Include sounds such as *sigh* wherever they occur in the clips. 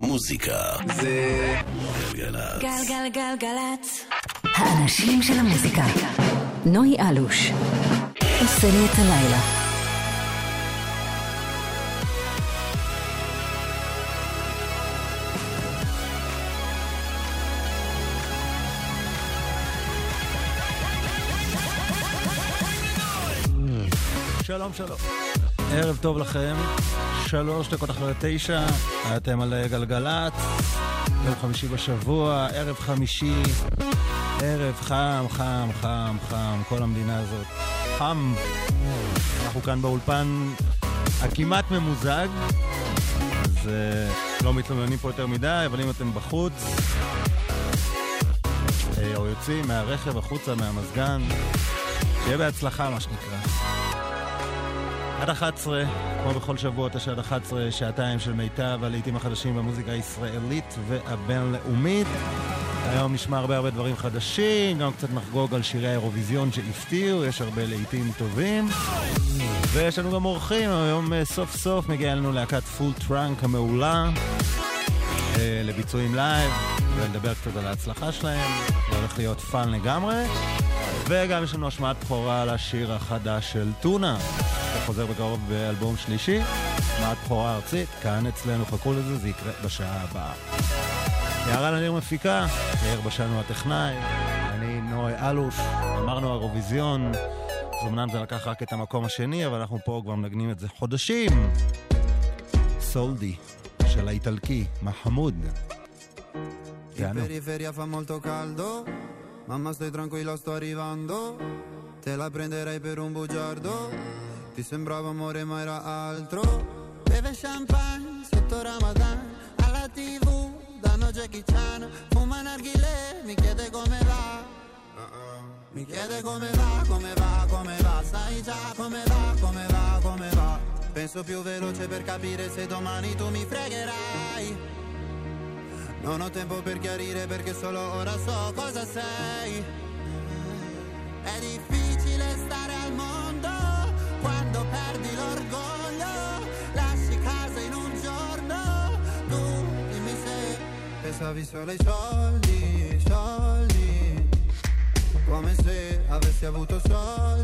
מוזיקה זה גלגלצ. גלגלגלגלצ. האנשים של המוזיקה. נוי אלוש. עושה לי את הלילה. שלום שלום. ערב טוב לכם, שלוש דקות אחרי תשע, אתם על גלגלצ, יום חמישי בשבוע, ערב חמישי, ערב חם, חם, חם, חם, כל המדינה הזאת. חם. אנחנו כאן באולפן הכמעט ממוזג, אז uh, לא מתלוננים פה יותר מדי, אבל אם אתם בחוץ, uh, או יוצאים מהרכב החוצה, מהמזגן, שיהיה בהצלחה, מה שנקרא. עד 11, כמו בכל שבוע, 9 עד 11, שעתיים של מיטב הלהיטים החדשים במוזיקה הישראלית והבינלאומית. היום נשמע הרבה הרבה דברים חדשים, גם קצת נחגוג על שירי האירוויזיון שהפתיעו, יש הרבה להיטים טובים. ויש לנו גם אורחים, היום אה, סוף סוף מגיע לנו להקת Full Trunk המעולה לביצועים לייב, ונדבר קצת על ההצלחה שלהם, זה הולך להיות fun לגמרי. וגם יש לנו השמעת בכורה על השיר החדש של טונה. חוזר בקרוב באלבום שלישי, השמעת בכורה ארצית, כאן אצלנו, חכו לזה, זה יקרה בשעה הבאה. יערה לניר מפיקה, יאיר בשן הוא הטכנאי, אני נוי אלוש, אמרנו אירוויזיון, אז אמנם זה לקח רק את המקום השני, אבל אנחנו פה כבר מנגנים את זה חודשים. Soldi, c'è l'Italki, Mahmoud. In periferia fa molto caldo, mamma stai tranquilla sto arrivando, te la prenderai per un bugiardo, ti sembrava amore ma era altro. Beve champagne sotto Ramadan, alla tv danno Jackie Chan, fuma narghile, mi chiede come va. Mi chiede come va, come va, come va, sai già come va, come va, come va penso più veloce per capire se domani tu mi fregherai. Non ho tempo per chiarire perché solo ora so cosa sei. È difficile stare al mondo quando perdi l'orgoglio. Lasci casa in un giorno. Tu dimmi se pensavi solo ai soldi, soldi. Come se avessi avuto soldi.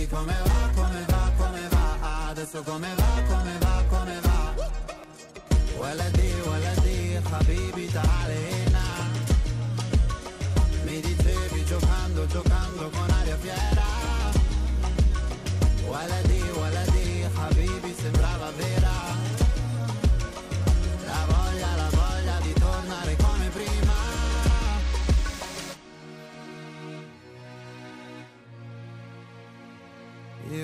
Mi chiedevi come va, come va, come va Adesso come va, come va, come va ولدي ولدي حبيبي تعال هنا Mi dicevi giocando, giocando con aria fiera ولدي ولدي حبيبي sembrava vera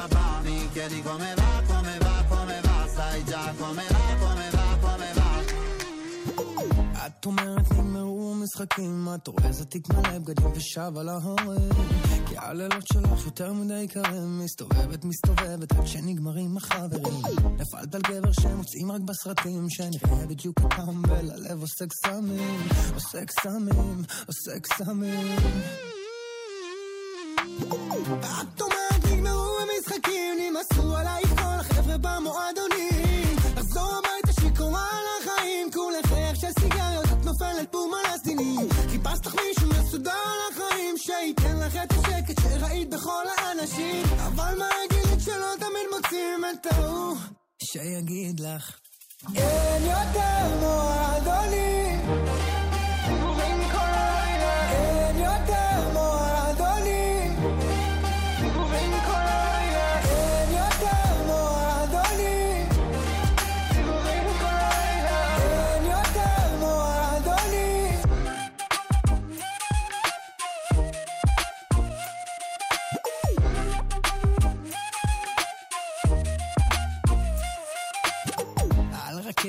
papà? Mi chiedi come va, come va, come va Sai già come va, come va, come va את אומרת נגמרו משחקים, את אורזת תיק מלא בגדים ושב על ההורים כי הלילות שלך יותר מדי קרים, מסתובבת, מסתובבת, עד שנגמרים החברים. נפלת על גבר שמוצאים רק בסרטים, שנראה בדיוק כפעם, וללב עושה קסמים, עושה קסמים, עושה קסמים. את אומרת נמאסו עלייך כל החבר'ה במועדונים. לחזור הביתה שיכורה על החיים, כולך ריח של סיגריות, את נופלת בום על הסדינים. חיפשת לך מישהו מסודר על החיים, שייתן לך את השקט שראית בכל האנשים. אבל מה אגיד שלא תמיד מוצאים את ההוא שיגיד לך. אין יותר מועדונים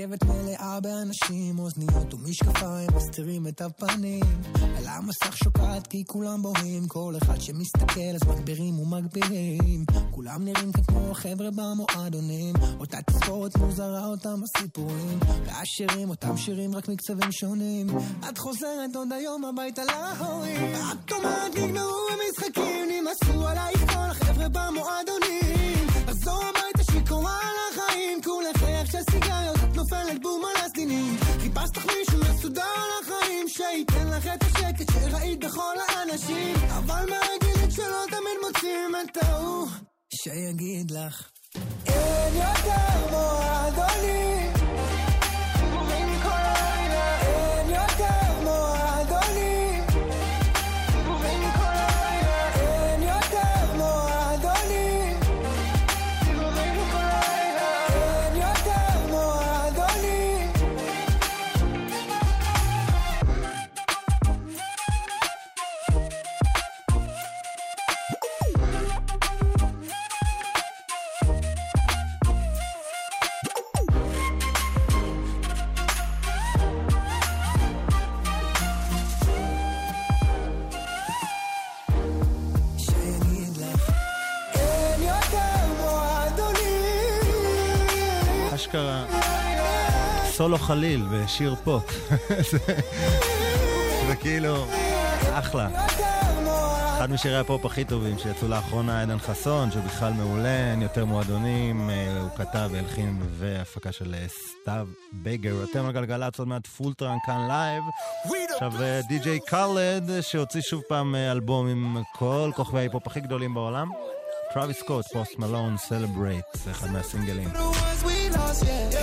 רכבת מלאה באנשים, אוזניות ומשקפיים מסתירים את הפנים. על המסך שוקעת כי כולם בוהים, כל אחד שמסתכל אז מגבירים ומגבירים. כולם נראים כמו החבר'ה במועדונים, אותה תזכורת מוזרה, אותם הסיפורים. והשירים, אותם שירים רק מקצבים שונים. את חוזרת עוד היום הביתה להורים. את אומרת נגמרו המשחקים, נמאסו עלייך כל החבר'ה במועדונים. לחזור הביתה שיכורה על החיים, כולך ריח של על הסדינים. חיפשת לך מישהו מסודר על החיים, שייתן לך את השקט שראית בכל האנשים. אבל מה אגיד שלא תמיד מוצאים את ההוא שיגיד לך. אין יותר מועדונים סולו חליל בשיר פופ. *laughs* זה- כאילו אחלה. אחד משירי הפופ הכי טובים שיצאו לאחרונה, עדן חסון, שבכלל מעולה, אין יותר מועדונים, אה, הוא כתב, הלחין והפקה של אה, סתיו בגר. אתם על גלגלצ עוד מעט Full Trunk כאן לייב. עכשיו אה, DJ Khaled, שהוציא שוב פעם אלבום עם כל כוכבי ההיפ-הופ הכי גדולים בעולם. טראביס סקוט, פוסט מלון, Celebrate, זה אחד מהסינגלים. yeah.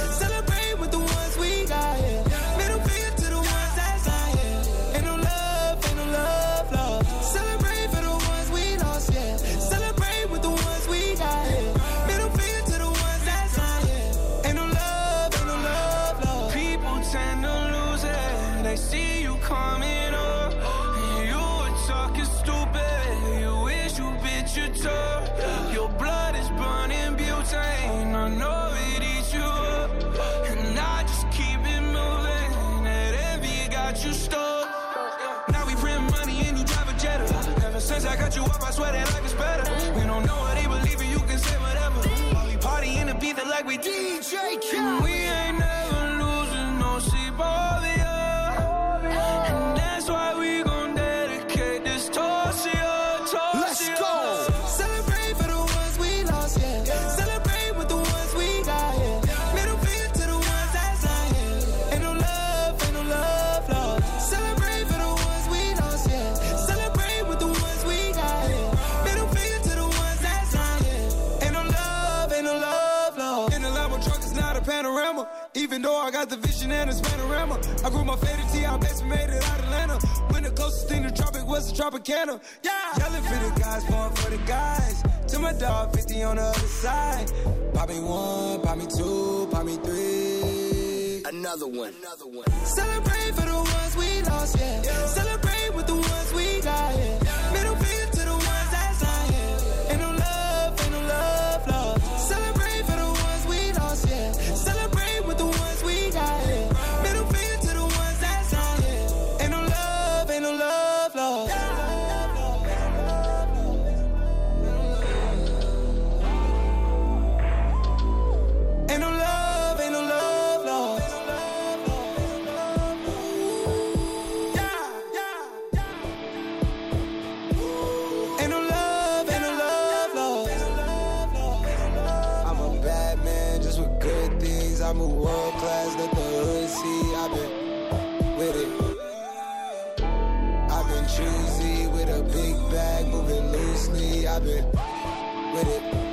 The vision and it's panorama. I grew my favorite I basically made it out of Atlanta. When the closest thing to tropic was a Tropicana. Yeah. Yelling for the guys, born for the guys. To my dog, 50 on the other side. Pop me one, pop me two, pop me three. Another one. Another one. Celebrate for the ones we lost, yeah. Celebrate with the ones we got, yeah. Middle finger I move world class, let the hood see. I've been with it. I've been choosy with a big bag, moving loosely. I've been with it.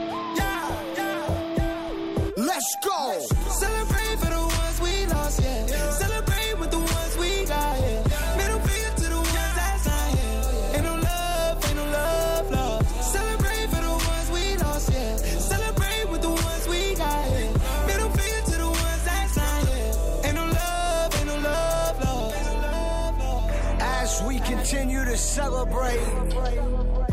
Celebrate,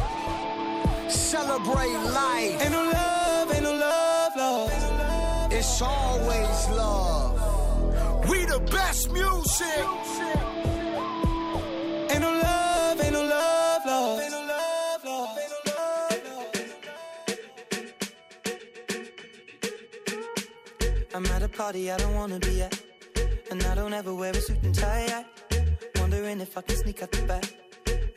celebrate life. Ain't no love, ain't no love, love. It's always love. We the best music. Ain't no love, ain't no love, love. Ain't no love, love. Ain't no love, love. I'm at a party I don't wanna be at. And I don't ever wear a suit and tie. I wondering if I can sneak out the back.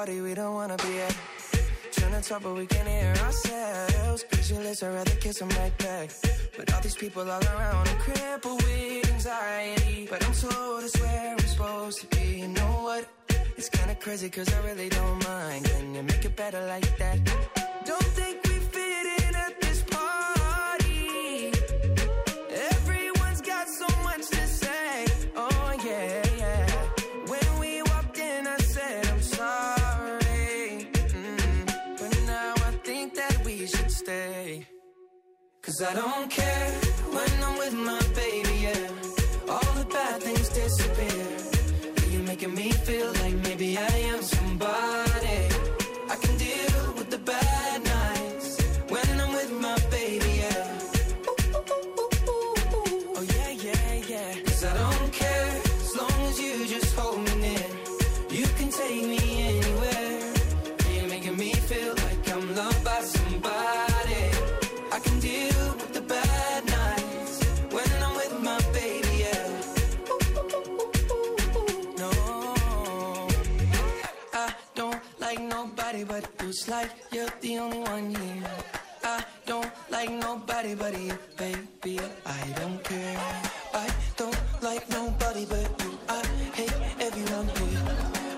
party we don't wanna be at. Trying to talk, but we can't hear ourselves. Pictureless, I'd rather kiss them right back. But all these people all around, I'm crippled with anxiety. But I'm told it's where I'm supposed to be. You know what? It's kinda crazy, cause I really don't mind. Can you make it better like that? Cause I don't care when I'm with my nobody but you. It's like you're the only one here. I don't like nobody but you, baby. I don't care. I don't like nobody but you. I hate everyone here.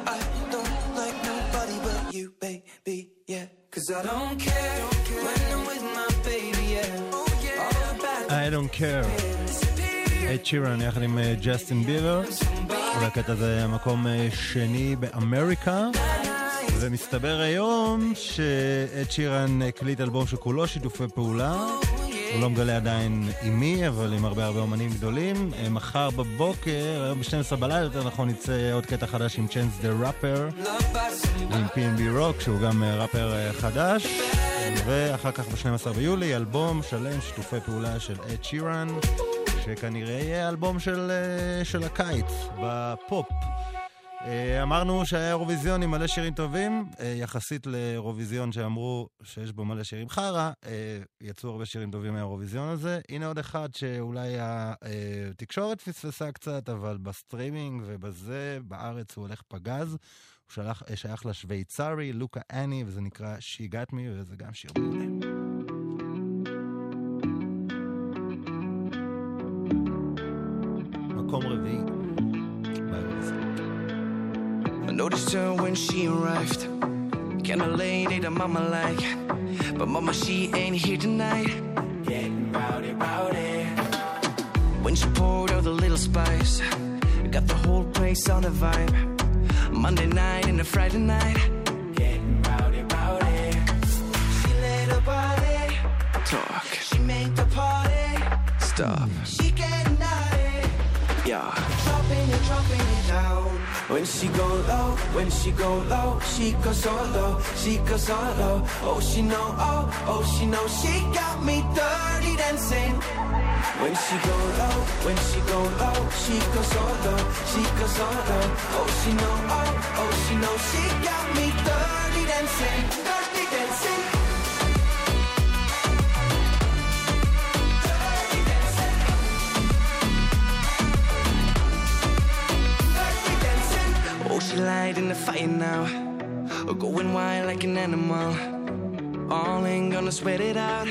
I don't like nobody but you, baby. Yeah, cause I don't care when I'm with my baby. Yeah, all the bad I don't care. את שירן יחד עם אה, ג'סטין ביבר. והקטע הזה מקום אה, שני באמריקה. ומסתבר היום שאד שירן הקליט אלבום שכולו שיתופי פעולה. הוא לא מגלה עדיין עם מי, אבל עם הרבה הרבה אומנים גדולים. אה, מחר בבוקר, היום ב-12 בלילה, יותר נכון, יצא עוד קטע חדש עם Chance the Rapper. עם PnB Rock, שהוא גם אה, ראפר אה, חדש. ואחר כך ב-12 ביולי, אלבום שלם, שיתופי פעולה של אד שירן, שכנראה יהיה אלבום של, של הקיץ, בפופ. אה, אמרנו שהיה אירוויזיון עם מלא שירים טובים, אה, יחסית לאירוויזיון שאמרו שיש בו מלא שירים חרא, אה, יצאו הרבה שירים טובים מהאירוויזיון הזה. הנה עוד אחד שאולי התקשורת פספסה קצת, אבל בסטרימינג ובזה, בארץ הוא הולך פגז. הוא שלח, שייך לשוויצרי, לוקה האני, וזה נקרא She Got Me, וזה גם שיר מעולה. מקום רביעי. Noticed her when she arrived. Kinda late that mama like. But mama, she ain't here tonight. Getting rowdy, rowdy. When she poured out the little spice, got the whole place on the vibe. Monday night and a Friday night. Getting rowdy, rowdy. She led her party. talk. She made the party stop. She getting naughty. Yeah. Dropping it, dropping it down. When she go low, when she go low, she goes so low, she goes so low. Oh, she know, oh, oh, she know, she got me dirty dancing. When she go low, when she go low, she goes so low, she goes so low. Oh, she know, oh, oh, she know, she got me dirty dancing, dirty dancing. She light in the fire now, going wild like an animal. All ain't gonna sweat it out.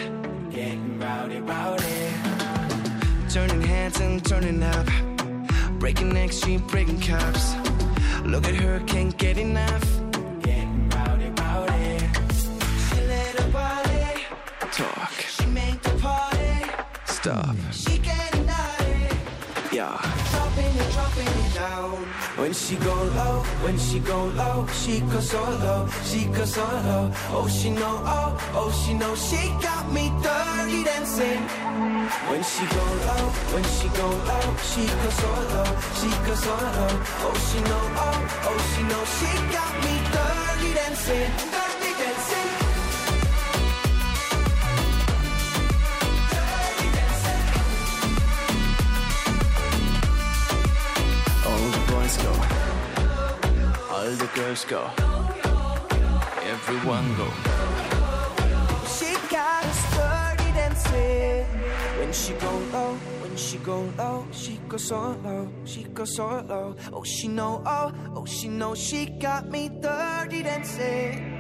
Getting rowdy, rowdy. Turning heads and turning up. Breaking necks, she breaking cups. Look at her, can't get enough. Getting rowdy, rowdy. She let her body talk. She make the party stop. She getting naughty. Yeah. Down. When she go low, when she go low, she goes so low, she goes so low. Oh, she know, oh, oh, she know, she got me dirty dancing. When she go low, when she go low, she goes so low, she goes so low. Oh, she know, oh, oh, she know, she got me dirty dancing, girls go, everyone go. She got us dirty dancing. When she go low, when she go low, she goes so low, she goes so low. Oh, she know, oh, oh, she know, she got me dirty dancing.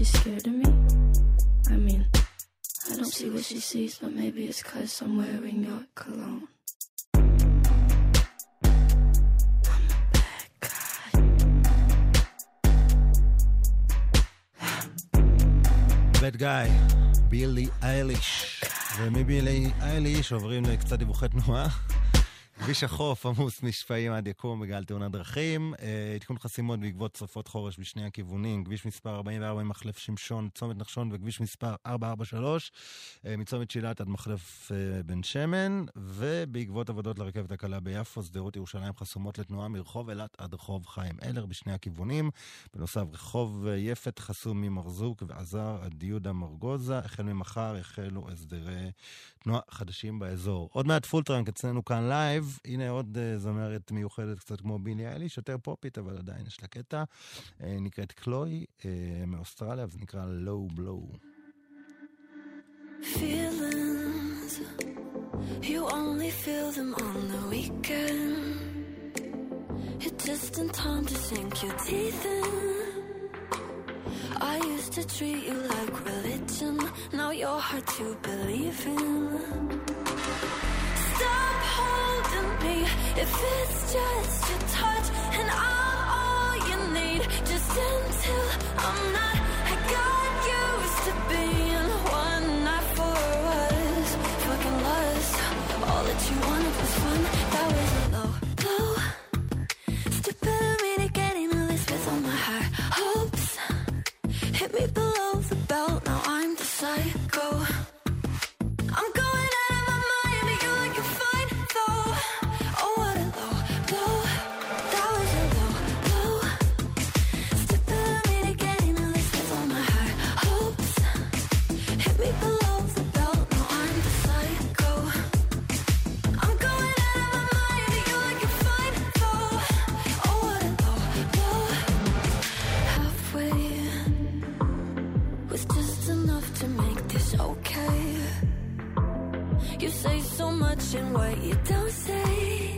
You said she's scared of me. I mean, I don't see what she sees, but maybe it's cause I'm wearing your cologne. bad guy, בילי אייליש. ומבילי אייליש עוברים לקצת דיווחי תנועה. כביש החוף עמוס משפעים עד יקום בגלל תאונת דרכים. אה, עדכון חסימות בעקבות שרפות חורש בשני הכיוונים. כביש מספר 44 מחלף שמשון, צומת נחשון וכביש מספר 443 אה, מצומת שילת עד מחלף אה, בן שמן. ובעקבות עבודות לרכבת הקלה ביפו, שדרות ירושלים חסומות לתנועה מרחוב אילת עד רחוב חיים אלר בשני הכיוונים. בנוסף, רחוב יפת חסום ממרזוק ועזר עד יהודה מרגוזה. החל ממחר יחולו הסדרי תנועה חדשים באזור. עוד מעט Full Trunk אצלנו כאן לייב. הנה עוד uh, זמרת מיוחדת קצת כמו בילי אייליש, יותר פופית, אבל עדיין יש לה קטע. Uh, נקראת קלוי, uh, מאוסטרליה, וזה נקרא בלואו. Feelings, you only feel them on the weekend. It's just in time to sink your teeth in. I used to treat you like religion, now you're hard to believe in. If it's just your touch, and I'm all you need. Just until I'm not. I got used to being one night for us. Fucking lust. All that you wanted was fun. That was a low. Stupid of me to get in a list with all my high hopes. Hit me below the belt, now I'm the psycho. So what you don't say.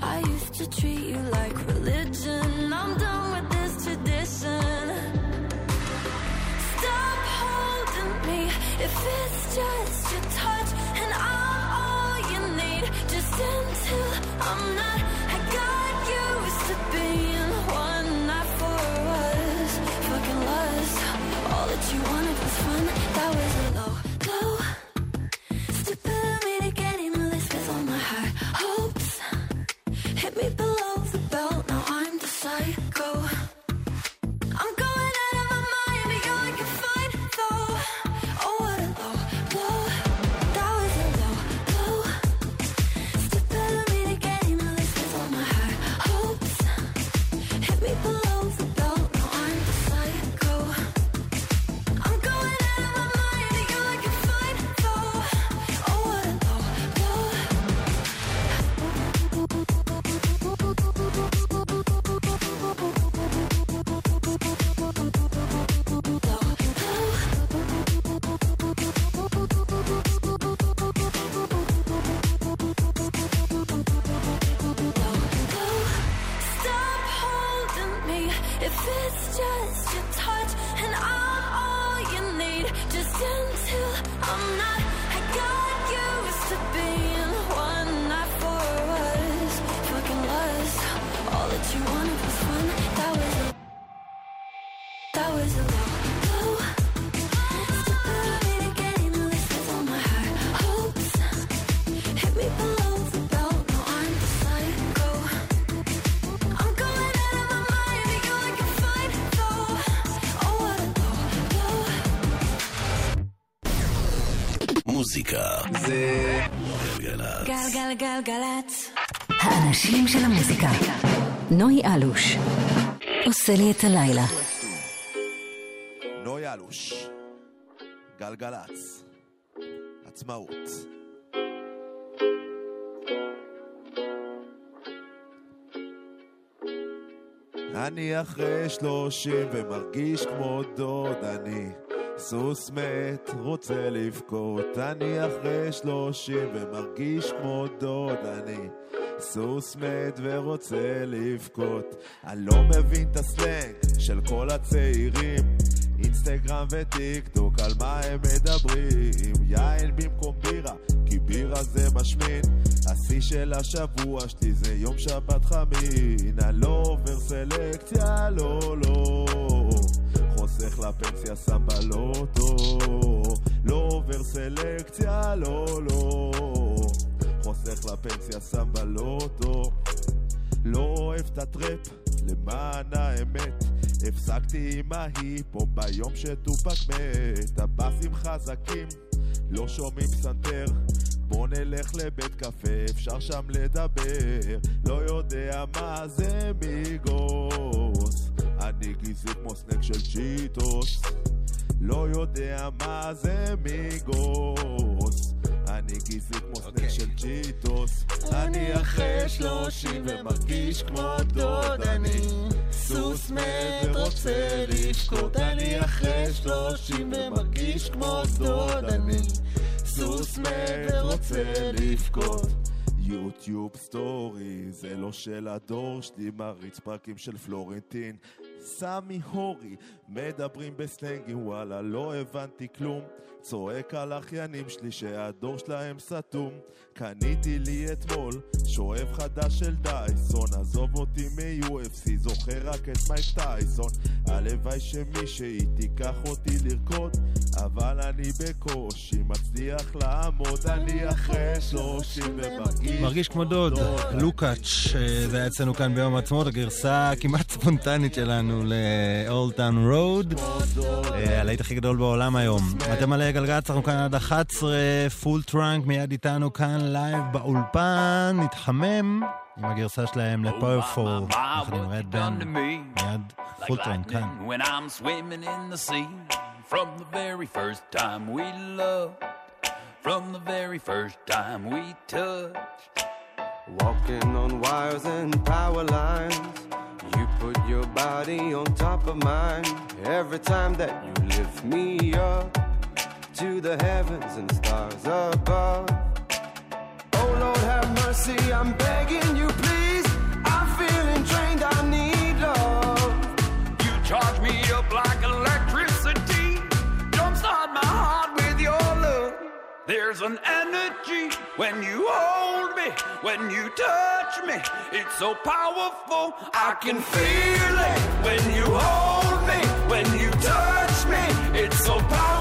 I used to treat you like religion. I'm done with this tradition. Stop holding me if it's just your touch, and I'm all you need. Just until I'm not. I got used to being one night for us. Fucking lust. All that you wanted was fun. That was נוי אלוש. עושה לי את הלילה. נוי אלוש, גלגלצ, עצמאות. אני אחרי שלושים ומרגיש כמו דוד, אני סוס מת, רוצה לבכות. אני אחרי שלושים ומרגיש כמו דוד, אני סוס מת ורוצה לבכות. אני לא מבין את הסלנג של כל הצעירים. אינסטגרם וטיק טוק, על מה הם מדברים? יין במקום בירה, כי בירה זה משמין. השיא של השבוע שלי זה יום שבת חמין. אני לא עובר סלקציה, לא, לא. חוסך לפנסיה, שם בלוטו. לא עובר סלקציה, לא, לא. חוסך לפנסיה, שם בלוטו. לא אוהב את הטראפ, למען האמת. הפסקתי עם ההיפו ביום שטופק מת. הבאסים חזקים, לא שומעים פסנתר. בוא נלך לבית קפה, אפשר שם לדבר. לא יודע מה זה מיגוס. אני גזעי כמו סנק של צ'יטוס. לא יודע מה זה מיגוס. אני גזעי כמו snack של Cheetos. אני אחרי שלושים ומרגיש כמו דוד. אני סוס מת ורוצה לבכות. אני אחרי שלושים ומרגיש כמו דוד. אני סוס מת ורוצה לבכות. יוטיוב story, זה לא של הדור שלי, מריץ פרקים של פלורנטין. סמי הורי, מדברים בסלנגים, וואלה, לא הבנתי כלום. צועק על אחיינים שלי שהדור שלהם סתום. קניתי לי אתמול שואב חדש של דייסון, עזוב אותי מ-UFC, זוכר רק את מייק טייסון. הלוואי שמישהי תיקח אותי לרקוד, אבל אני בקושי מצליח לעמוד, אני אחרי שלושים ומרגיש מרגיש כמו דוד, לוקאץ', אה, זה היה אצלנו כאן ביום העצמאות, הגרסה הכמעט ספונטנית שלנו ל-Old Town Road, אה, הלהיט הכי גדול בעולם היום. אתם על גלגלצ, אנחנו כאן עד 11, פול טראנק מיד איתנו כאן לייב באולפן, נתחמם עם הגרסה שלהם ל Powerful, יחד עם רד בנד, מיד פול טראנק כאן. from the very first time we loved, from the very first time we touched. Walking on wires and power lines. Put your body on top of mine. Every time that you lift me up to the heavens and stars above. Oh Lord, have mercy, I'm begging you, please. There's an energy when you hold me, when you touch me. It's so powerful, I can feel it when you hold me, when you touch me. It's so powerful.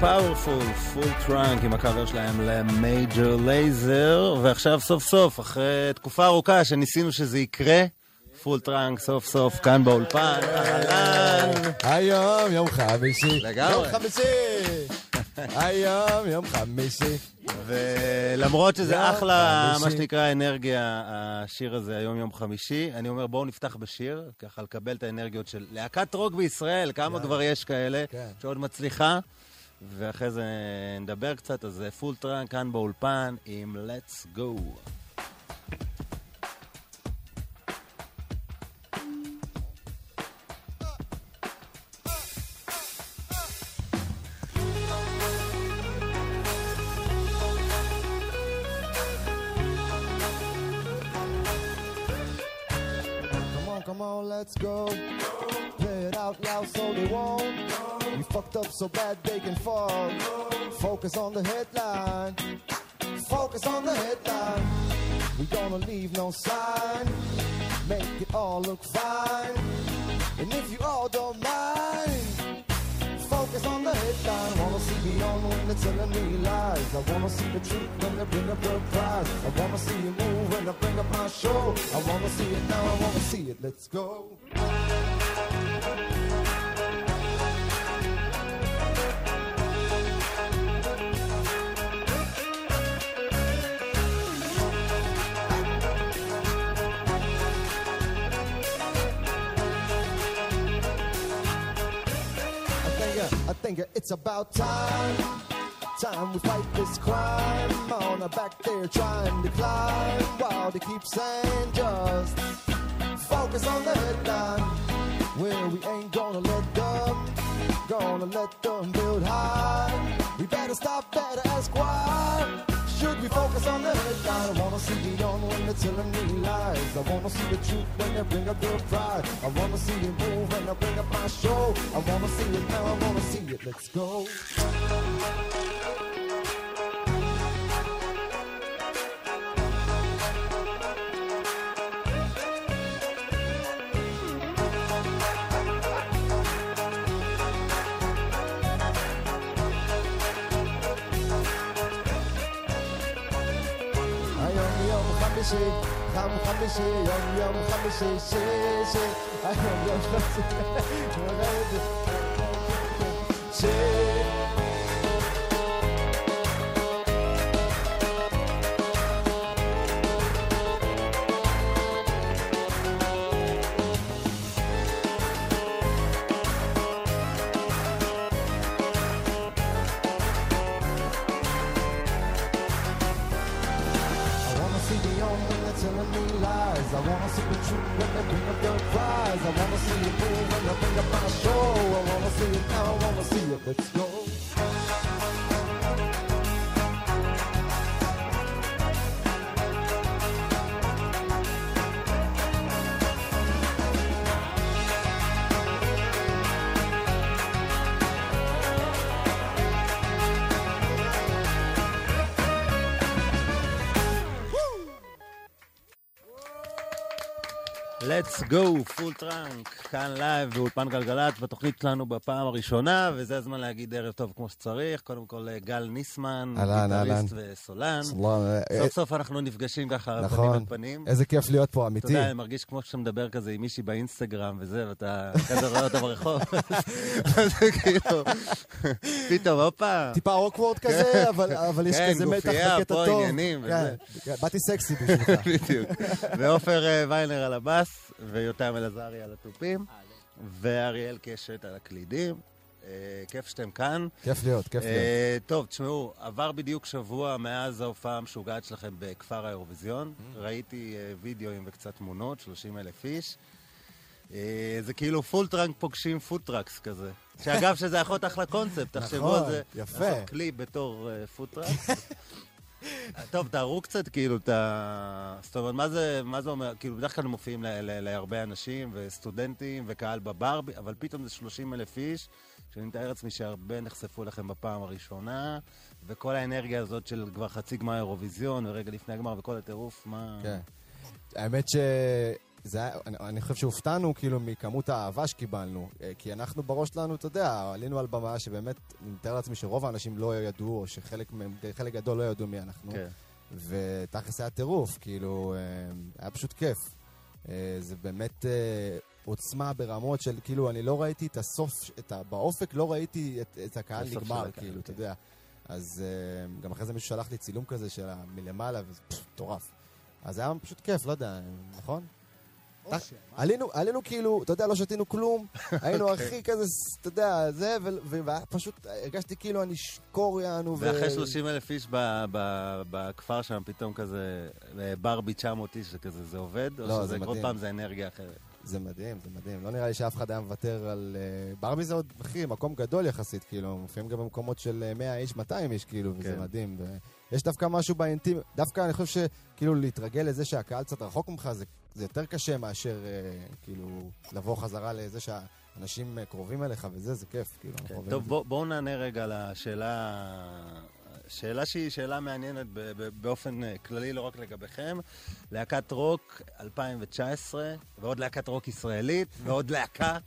Powerful, פול טראנק עם הקאבר שלהם למייג'ר לייזר, ועכשיו סוף סוף, אחרי תקופה ארוכה שניסינו שזה יקרה, פול טראנק סוף סוף כאן באולפן, אהלן. היום יום חמישי. לגמרי. יום חמישי. *laughs* היום יום חמישי. ולמרות שזה אחלה, מה. שנקרא אנרגיה, השיר הזה היום יום חמישי, אני אומר בואו נפתח בשיר, ככה לקבל את האנרגיות של להקת רוק בישראל, כמה כבר יש כאלה, כן. שעוד מצליחה, ואחרי זה נדבר קצת, אז פול טראנק כאן באולפן עם Let's Go. Come on, let's go. It out loud so they won't. We fucked up so bad they can fall. Focus on the headline. Focus on the headline. We gonna leave no sign. Make it all look fine. And if you all don't mind, focus on the headline. I wanna see beyond when they're telling me lies. I wanna see the truth when they bring up the prize. I wanna see you move when I bring up my show. I wanna see it now, I wanna see it. Let's go. Think it's about time. Time we fight this crime. On our back there trying to climb. While they keep saying just focus on the headline. Well, we ain't gonna let them, gonna let them build high. We better stop, better ask why. Should we focus on the headline? I wanna see beyond when they're telling me lies. I wanna see the truth when they bring up their pride. I wanna see it move when I bring up my show. I wanna see it now, I wanna see it. Let's go. 한비씨 감 한비씨 염염 한비씨 씨씨 아 염염 씨씨 Go, פול טראנק, כאן לייב באולפן גלגלצ, בתוכנית שלנו בפעם הראשונה, וזה הזמן להגיד ערב טוב כמו שצריך. קודם כל, אה, גל ניסמן. גיטריסט וסולן. שלום, אה, סוף סוף אנחנו נפגשים ככה, פנים נכון. אל פנים. איזה כיף להיות פה, אתה אמיתי. יודע, אני מרגיש כמו שאתה מדבר כזה עם מישהי באינסטגרם וזה, ואתה כזה רואה אותה ברחוב. זה *laughs* *laughs* כאילו, פתאום, הופה. טיפה awkward כזה, אבל אבל יש כן, כזה מתח גופייה, בקטע פה טוב. עניינים כן, וזה. כן, באתי סקסי בשבילך. *laughs* בדיוק. ועופר אה, ויינר על הבאס, ויותם אלעזרי על התופים, ואריאל קשת על הקלידים. אה, כיף שאתם כאן. כיף להיות, כיף אה, טוב, תשמעו, עבר בדיוק שבוע מאז ההופעה המשוגעת שלכם בכפר האירוויזיון. Mm. ראיתי אה, וידאוים וקצת תמונות, 30 אלף איש. זה כאילו פול טראנק פוגשים food trucks כזה. שאגב, שזה יכול להיות אחלה קונספט, תחשבו נכון, על זה. יפה. לעשות קליפ בתור אה, food trucks. *laughs* טוב, תארו קצת כאילו את ה... זאת אומרת, מה זה, מה זה אומר? כאילו, בדרך כלל מופיעים להרבה אנשים וסטודנטים וקהל בבר, אבל פתאום זה 30 אלף איש, שאני מתאר לעצמי שהרבה נחשפו לכם בפעם הראשונה, וכל האנרגיה הזאת של כבר חצי גמר אירוויזיון, ורגע לפני הגמר וכל הטירוף, מה... כן. האמת ש... זה היה, אני, אני חושב שהופתענו כאילו מכמות האהבה שקיבלנו, אה, כי אנחנו בראש שלנו, אתה יודע, עלינו על במה שבאמת, אני מתאר לעצמי שרוב האנשים לא ידעו, או שחלק חלק גדול לא ידעו מי אנחנו. כן. ותכלס היה טירוף, כאילו, אה, היה פשוט כיף. אה, זה באמת עוצמה ברמות של, כאילו, אני לא ראיתי את הסוף, את ה, באופק לא ראיתי את, את הקהל נגמר, כאילו, אתה כן. יודע. אז גם אחרי זה מישהו שלח לי צילום כזה של מלמעלה, וזה פשוט מטורף. אז היה פשוט כיף, לא יודע, נכון? עלינו, עלינו כאילו, אתה יודע, לא שתינו כלום, *laughs* היינו אוקיי. הכי כזה, אתה יודע, זה, ופשוט הרגשתי כאילו אני שיקור יענו. ואחרי 30 אלף איש בכפר שם, פתאום כזה, אה, ברבי 900 איש, זה כזה, זה עובד? לא, או זה שזה כל. פעם זה אנרגיה אחרת? זה מדהים, זה מדהים. לא נראה לי שאף אחד היה מוותר על... אה, ברבי זה עוד, אחי, מקום גדול יחסית, כאילו, מופיעים גם במקומות של אה, 100 איש, 200 איש, כאילו, וזה כן. מדהים. ויש דווקא משהו באינטימי, דווקא אני חושב שכאילו להתרגל לזה שהקהל קצת רחוק ממך, זה, זה יותר קשה מאשר אה, כאילו לבוא חזרה לזה שהאנשים אה, קרובים אליך וזה, זה כיף, כאילו. אנחנו אוהבים טוב, זה. בוא- בואו נענה רגע לשאלה, שאלה שהיא שאלה מעניינת באופן אה, כללי, לא רק לגביכם. להקת רוק 2019, ועוד להקת רוק ישראלית, ועוד להקה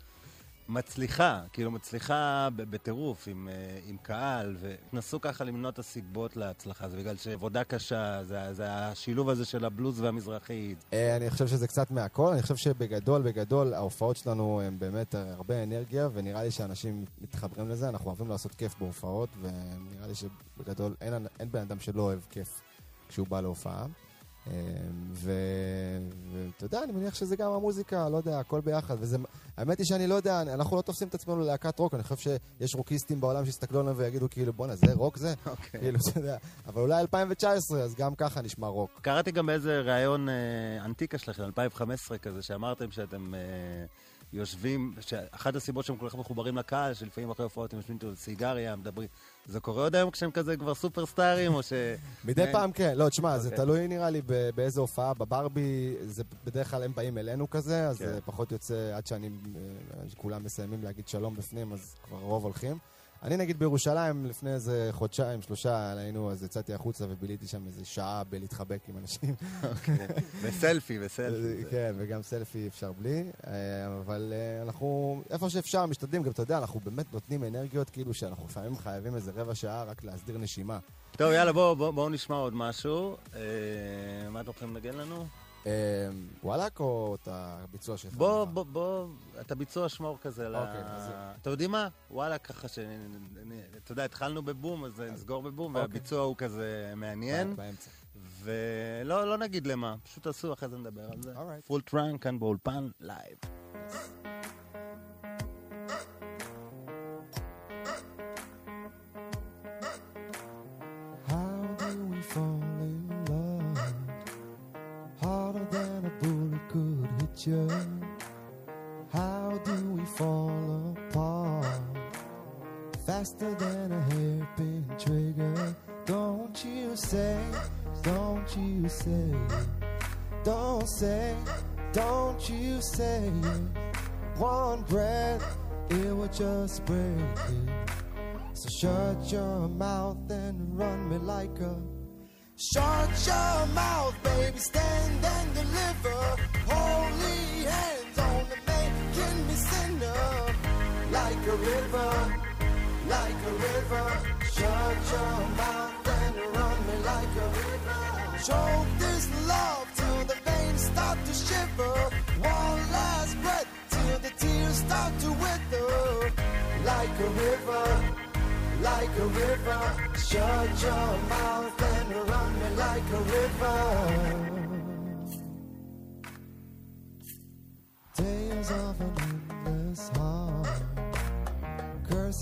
מצליחה, כאילו מצליחה בטירוף עם, אה, עם קהל, ותנסו ככה למנות את הסיבות להצלחה. זה בגלל שעבודה קשה, זה, זה השילוב הזה של הבלוז והמזרחית. אה, אני חושב שזה קצת מהכל, אני חושב שבגדול, בגדול, ההופעות שלנו הן באמת הרבה אנרגיה, ונראה לי שאנשים מתחברים לזה, אנחנו אוהבים לעשות כיף בהופעות, ונראה לי שבגדול אין, אין בן אדם שלא אוהב כיף כשהוא בא להופעה. אה, ואתה יודע, אני מניח שזה גם המוזיקה, לא יודע, הכל ביחד. וזה, האמת היא שאני לא יודע, אנחנו לא תופסים את עצמנו ללהקת רוק, אני חושב שיש רוקיסטים בעולם שיסתכלו עלינו ויגידו כאילו, בואנה, זה רוק זה? אוקיי. כאילו, אתה יודע. אבל אולי 2019, אז גם ככה נשמע רוק. קראתי גם באיזה ראיון אה, אנטיקה שלכם, 2015 כזה, שאמרתם שאתם אה, יושבים, שאחת הסיבות שהם כל כך מחוברים לקהל, שלפעמים אחרי הופעות הם יושבים איתו סיגריה, מדברים. זה קורה עוד היום כשהם כזה כבר סופרסטארים, או ש... מדי כן? פעם כן, לא, תשמע, זה אוקיי. תלוי נראה לי באיזה הופעה, בברבי, זה בדרך כלל הם באים אלינו כזה, אז כן. פחות יוצא עד שאני, אה, כולם מסיימים להגיד שלום בפנים, אז כבר הרוב הולכים. אני נגיד בירושלים לפני איזה חודשיים, שלושה, היינו, אז יצאתי החוצה וביליתי שם איזה שעה בלהתחבק עם אנשים. אוקיי. *laughs* וסלפי, וסלפי. כן, וגם סלפי אפשר בלי, אה, אבל אה, אנחנו, איפה שאפשר, משתדלים, גם אתה יודע, אנחנו באמת נותנים אנרגיות, כאילו שאנחנו לפעמים חייבים איזה רבע שעה רק להסדיר נשימה. טוב, יאללה, בואו בוא, בוא נשמע עוד משהו. אה, מה אתם הולכים לנגן לנו? אה, וואלאק או את הביצוע שלך? בוא, בוא, בוא, את הביצוע שמור כזה. אוקיי, אז- אתם יודעים מה? וואלה, ככה ש... אני- אתה יודע, התחלנו בבום, אז נסגור בבום, אוקיי. והביצוע הוא כזה מעניין. באמצע. ולא לא נגיד למה, פשוט תעשו, אחרי זה נדבר על זה. פול טראנק כאן באולפן, לייב. How do we fall apart? Faster than a hairpin trigger. Don't you say, don't you say, don't say, don't you say. One breath, it will just break it. So shut your mouth and run me like a. Shut your mouth, baby, stand and deliver. Like a river, like a river. Shut your mouth and run me like a river. Choke this love till the veins start to shiver. One last breath till the tears start to wither. Like a river like a river. Shut your mouth and run me like a river. Tales of an endless heart.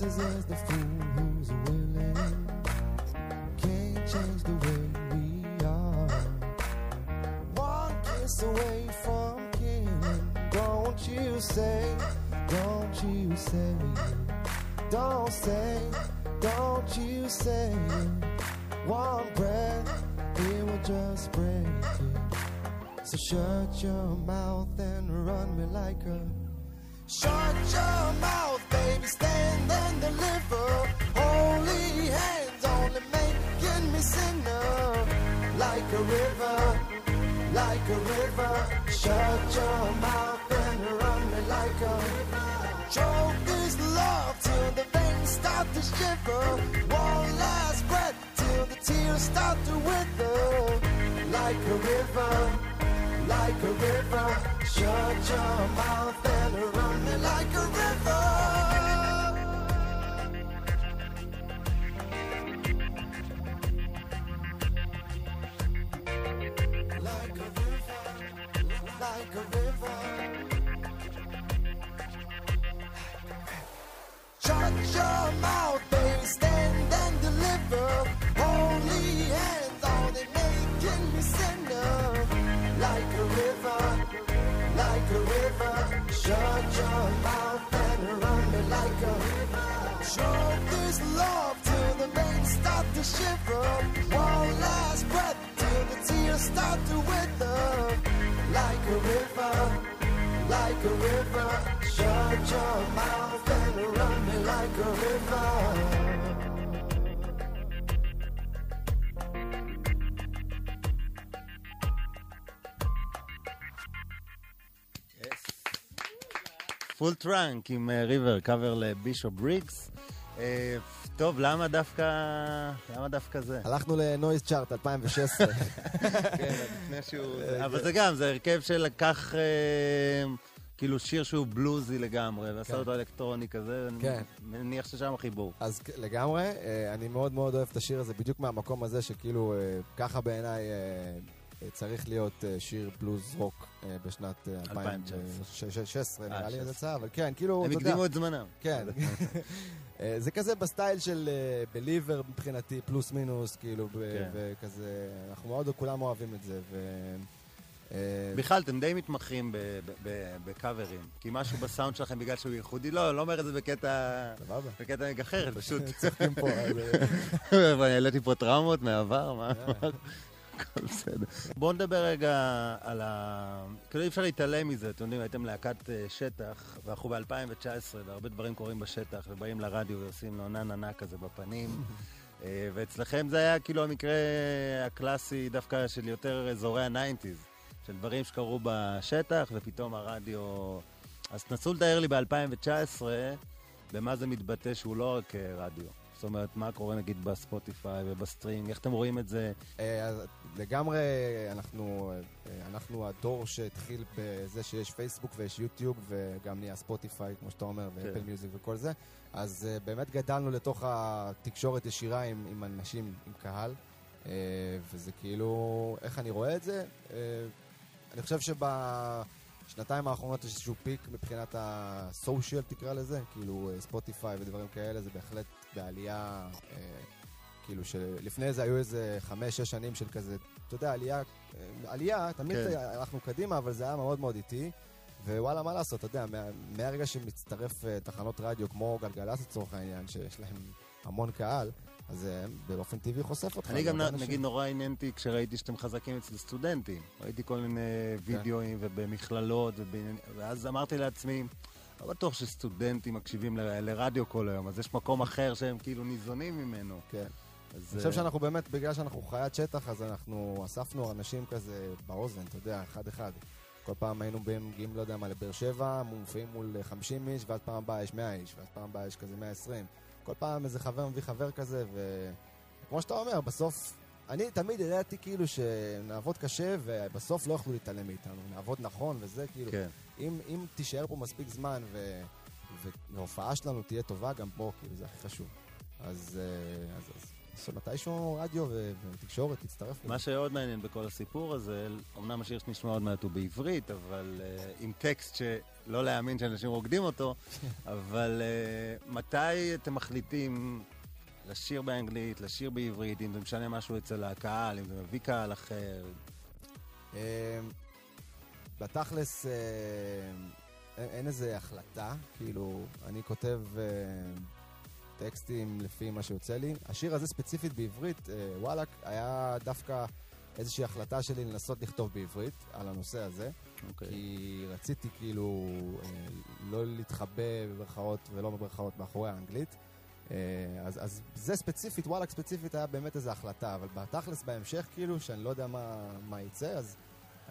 Is the fool who's willing. Can't change the way we are. One kiss away from killing. Don't you say, don't you say, don't say, don't you say. One breath, it will just break. So shut your mouth and run me like a. Shut your mouth, baby, stand and deliver. Holy hands only making me sinner. Like a river, like a river. Shut your mouth and run me like a river. Choke this love till the veins start to shiver. One last breath till the tears start to wither. Like a river, like a river. Shut your mouth and run me like a river. Like a river, like a river. Shut your mouth, deliver. Holy hands, all they making me sinner. Like a river. Shut your mouth and run me like a river. Show this love till the veins start to shiver. One last breath till the tears start to wither. Like a river, like a river. Shut your mouth and run me like a river. פול טראנק עם אה, River, קאבר לבישופ בריגס. אה, טוב, למה דווקא, למה דווקא זה? הלכנו ל noise chart 2016. *laughs* כן, לפני שהוא... אבל זה גם, זה הרכב שלקח אה, כאילו שיר שהוא בלוזי לגמרי, ועשה כן. אותו אלקטרוני כזה, אני כן. מניח ששם החיבור. אז לגמרי, אה, אני מאוד מאוד אוהב את השיר הזה, בדיוק מהמקום הזה שכאילו, אה, ככה בעיניי, אה, צריך להיות אה, שיר בלוז רוק אה, בשנת אה, 2016, נראה לי זה יצא, אבל כן, כאילו, הם הקדימו את זמנם. כן. *laughs* *laughs* אה, זה כזה בסטייל של בליבר מבחינתי, פלוס מינוס, כאילו, כן. וכזה, אנחנו מאוד כולם אוהבים את זה. אה, בכלל, אתם די מתמחים בקאברים. כי משהו בסאונד שלכם, בגלל שהוא ייחודי, לא, לא אומר את זה בקטע... בקטע מגחרת, פשוט... *laughs* צוחקים פה, העליתי פה טראומות מהעבר, מה? הכל בסדר. בואו נדבר רגע על ה... כאילו אי אפשר להתעלם מזה, אתם יודעים, הייתם להקת אה, שטח, ואנחנו ב-2019, והרבה דברים קורים בשטח, ובאים לרדיו ועושים לו נה נה נה כזה בפנים. *laughs* אה, ואצלכם זה היה כאילו המקרה הקלאסי דווקא של יותר אזורי הניינטיז, של דברים שקרו בשטח, ופתאום הרדיו... אז תנסו לתאר לי ב-2019 במה זה מתבטא שהוא לא רק אה, רדיו. זאת אומרת, מה קורה נגיד בספוטיפיי ובסטרימינג, איך אתם רואים את זה? אה, אז לגמרי, אנחנו, אה, אנחנו הדור שהתחיל בזה שיש פייסבוק ויש יוטיוב וגם נהיה ספוטיפיי, כמו שאתה אומר, ואפל כן. מיוזיק וכל זה. אז אה, באמת גדלנו לתוך התקשורת ישירה עם, עם אנשים, עם קהל, וזה כאילו, איך אני רואה את זה? אני חושב שבשנתיים האחרונות יש איזשהו פיק מבחינת הסושיאל, תקרא לזה, כאילו ספוטיפיי ודברים כאלה, זה בהחלט בעלייה, אה, כאילו שלפני זה היו איזה חמש-שש שנים של כזה, אתה יודע, עלייה, אה, עלייה, תמיד כן. הלכנו קדימה, אבל זה היה מאוד מאוד איטי. ווואלה, מה לעשות, אתה יודע, מה, מהרגע שמצטרף אה, תחנות רדיו כמו גלגלצ לצורך העניין, שיש להם המון קהל, אז זה באופן טבעי חושף אותך. אני גם אנשים. נגיד נורא עניינתי כשראיתי שאתם חזקים אצל סטודנטים. ראיתי כל מיני כן. וידאוים ובמכללות, ואז אמרתי לעצמי, לא בטוח שסטודנטים מקשיבים ל- לרדיו כל היום, אז יש מקום אחר שהם כאילו ניזונים ממנו. כן. אז, אני חושב אה, שאנחנו באמת, בגלל שאנחנו חיית שטח, אז אנחנו אספנו אנשים כזה באוזן, אתה יודע, אחד-אחד. כל פעם היינו מגיעים, לא יודע מה, לבאר שבע, מופיעים מול 50 איש, ואז פעם הבאה יש 100 איש, ואז פעם הבאה יש כזה 120. כל פעם איזה חבר מביא חבר כזה, וכמו שאתה אומר, בסוף, אני תמיד ידעתי כאילו שנעבוד קשה, ובסוף לא יוכלו להתעלם מאיתנו. נעבוד נכון וזה, כאילו, כן. אם, אם תישאר פה מספיק זמן, ו, וההופעה שלנו תהיה טובה, גם פה, כאילו, זה הכי חשוב. אז, אה, אז, אז שמתישהו רדיו ו- ותקשורת תצטרף. מה שעוד מעניין בכל הסיפור הזה, אמנם השיר שנשמע עוד מעט הוא בעברית, אבל uh, עם טקסט שלא להאמין שאנשים רוקדים אותו, *laughs* אבל uh, מתי אתם מחליטים לשיר באנגלית, לשיר בעברית, אם זה משנה משהו אצל הקהל, אם זה מביא קהל אחר? אה, בתכלס, אה, אין, איזה החלטה, כאילו, אני כותב אה, טקסטים לפי מה שיוצא לי. השיר הזה ספציפית בעברית, אה, וואלאק, היה דווקא איזושהי החלטה שלי לנסות לכתוב בעברית על הנושא הזה. אוקיי. כי רציתי כאילו אה, לא להתחבא בברכאות ולא בברכאות מאחורי האנגלית. אה, אז, אז זה ספציפית, וואלאק ספציפית היה באמת איזו החלטה, אבל בתכלס בהמשך כאילו, שאני לא יודע מה, מה יצא, אז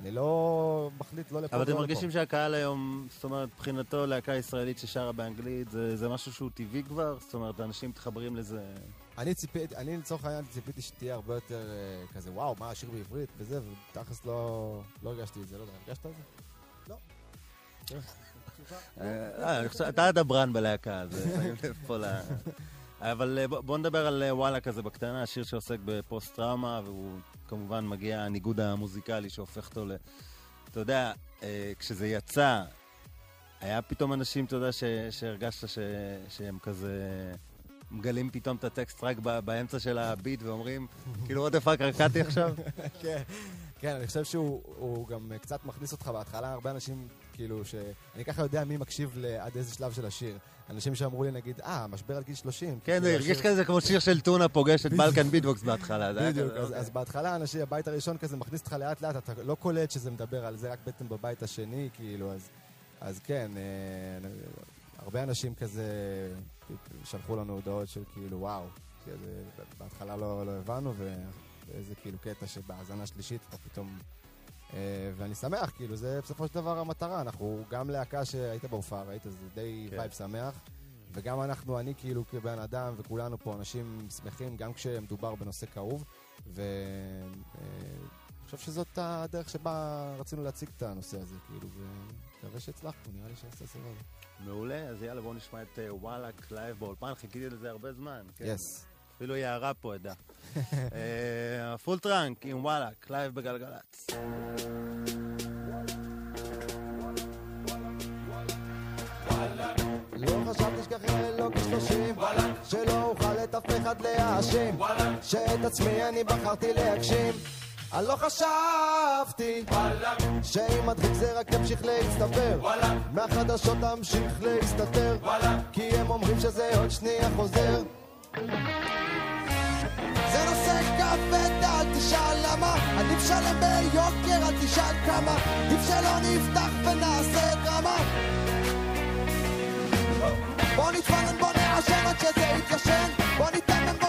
אני לא מחליט לא לפה אבל אתם מרגישים לפה. שהקהל היום, זאת אומרת, מבחינתו להקה ישראלית ששרה באנגלית, זה, זה משהו שהוא טבעי כבר? זאת אומרת, אנשים מתחברים לזה... אני ציפיתי, אני לצורך העניין ציפיתי שתהיה הרבה יותר אה, כזה, וואו, מה השיר בעברית וזה, ותכלס לא, לא הרגשתי את זה, לא יודע, הרגשת את זה? לא. *laughs* אה, אתה הדברן בלהקה, אז שמים לב פה ל... אבל אה, בוא- בוא נדבר על אה, וואלה כזה בקטנה, השיר שעוסק בפוסט-טראומה, והוא כמובן מגיע הניגוד המוזיקלי שהופך אותו ל... אתה יודע, כשזה יצא, היה פתאום אנשים, אתה יודע, שהרגשת שהם כזה... מגלים פתאום את הטקסט רק באמצע של הביט ואומרים, כאילו, what the fuck, רקדתי עכשיו? *laughs* כן, כן, אני חושב שהוא הוא גם קצת מכניס אותך בהתחלה, הרבה אנשים, כאילו, ש... אני ככה יודע מי מקשיב עד איזה שלב של השיר. אנשים שאמרו לי, נגיד, אה, משבר על גיל 30. כן, זה כאילו, הרגיש השיר- כזה כמו שיר של טונה פוגש את בלקן ביט בוקס בהתחלה. זה בדיוק, אז, אוקיי. אז בהתחלה אנשים, הבית הראשון כזה מכניס אותך לאט לאט, אתה לא קולט שזה מדבר על זה רק בעצם בבית השני, כאילו, אז, כן, אה, הרבה אנשים כזה שלחו לנו הודעות של כאילו, וואו, בהתחלה לא, לא הבנו, ואיזה כאילו קטע שבהאזנה שלישית אתה פתאום... אה, ואני שמח, כאילו, זה בסופו של דבר המטרה, אנחנו גם להקה שהיית בהופעה, ראית, זה די כן. וייב שמח. וגם אנחנו, אני כאילו כבן אדם וכולנו פה אנשים שמחים, גם כשמדובר בנושא כאוב. ואני חושב שזאת הדרך שבה רצינו להציג את הנושא הזה, כאילו, ומקווה שהצלחנו, נראה לי שעשה סבבה. מעולה, אז יאללה, בואו נשמע את אה, וואלאק לייב באולפן, חיכיתי לזה הרבה זמן. כן? אפילו יערה פה עדה. אה, פול טראנק עם וואלאק, לייב בגלגלצ. לא לא שלא אוכל את אף אחד להאשים שאת עצמי אני בחרתי להגשים אני לא חשבתי שאם מדחיק זה רק ימשיך להצטבר מהחדשות תמשיך להסתתר כי הם אומרים שזה עוד שנייה חוזר זה נושא כבד, אל תשאל למה. עדיף שלם ביוקר, אל תשאל כמה. עדיף שלא נפתח ונעשה דרמה. בוא נתפנן, בוא נעשן עד שזה יתיישן בוא ניתמם, בוא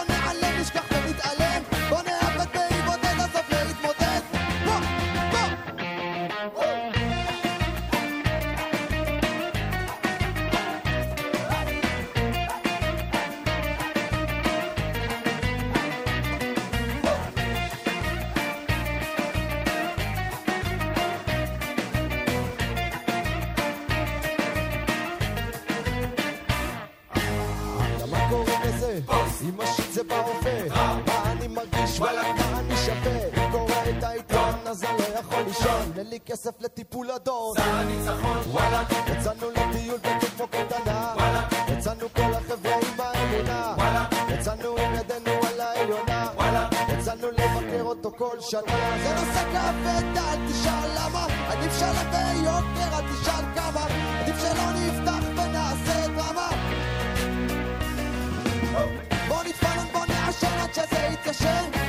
זה ברופא מה אני מרגיש? וואלה אני שווה? קורא את העיתון אז אני לא יכול לישון. אין לי כסף לטיפול אדון שר הניצחון וואלה. יצאנו לטיול בדיוק כמו קטנה וואלה. יצאנו כל החבר'ה עם האמונה. וואלה. יצאנו עם ידינו על העליונה. וואלה. יצאנו לבקר אותו כל שנה. זה נושא כבד אל תשאל למה. עדיף שלם ביוקר אל תשאל כמה. עדיף שלא נפתח Lukashenko.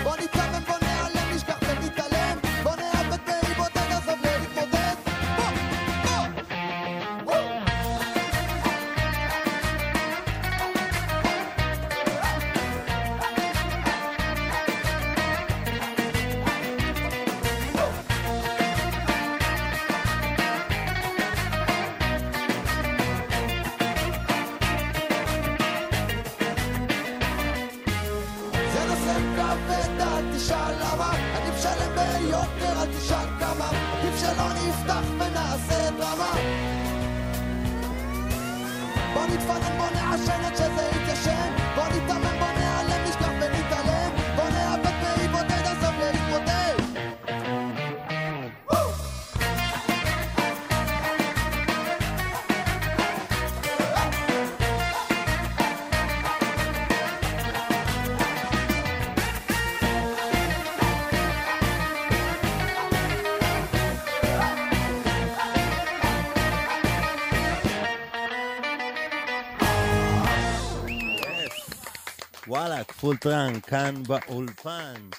וואלאק, פול טראנק, כאן באולפן.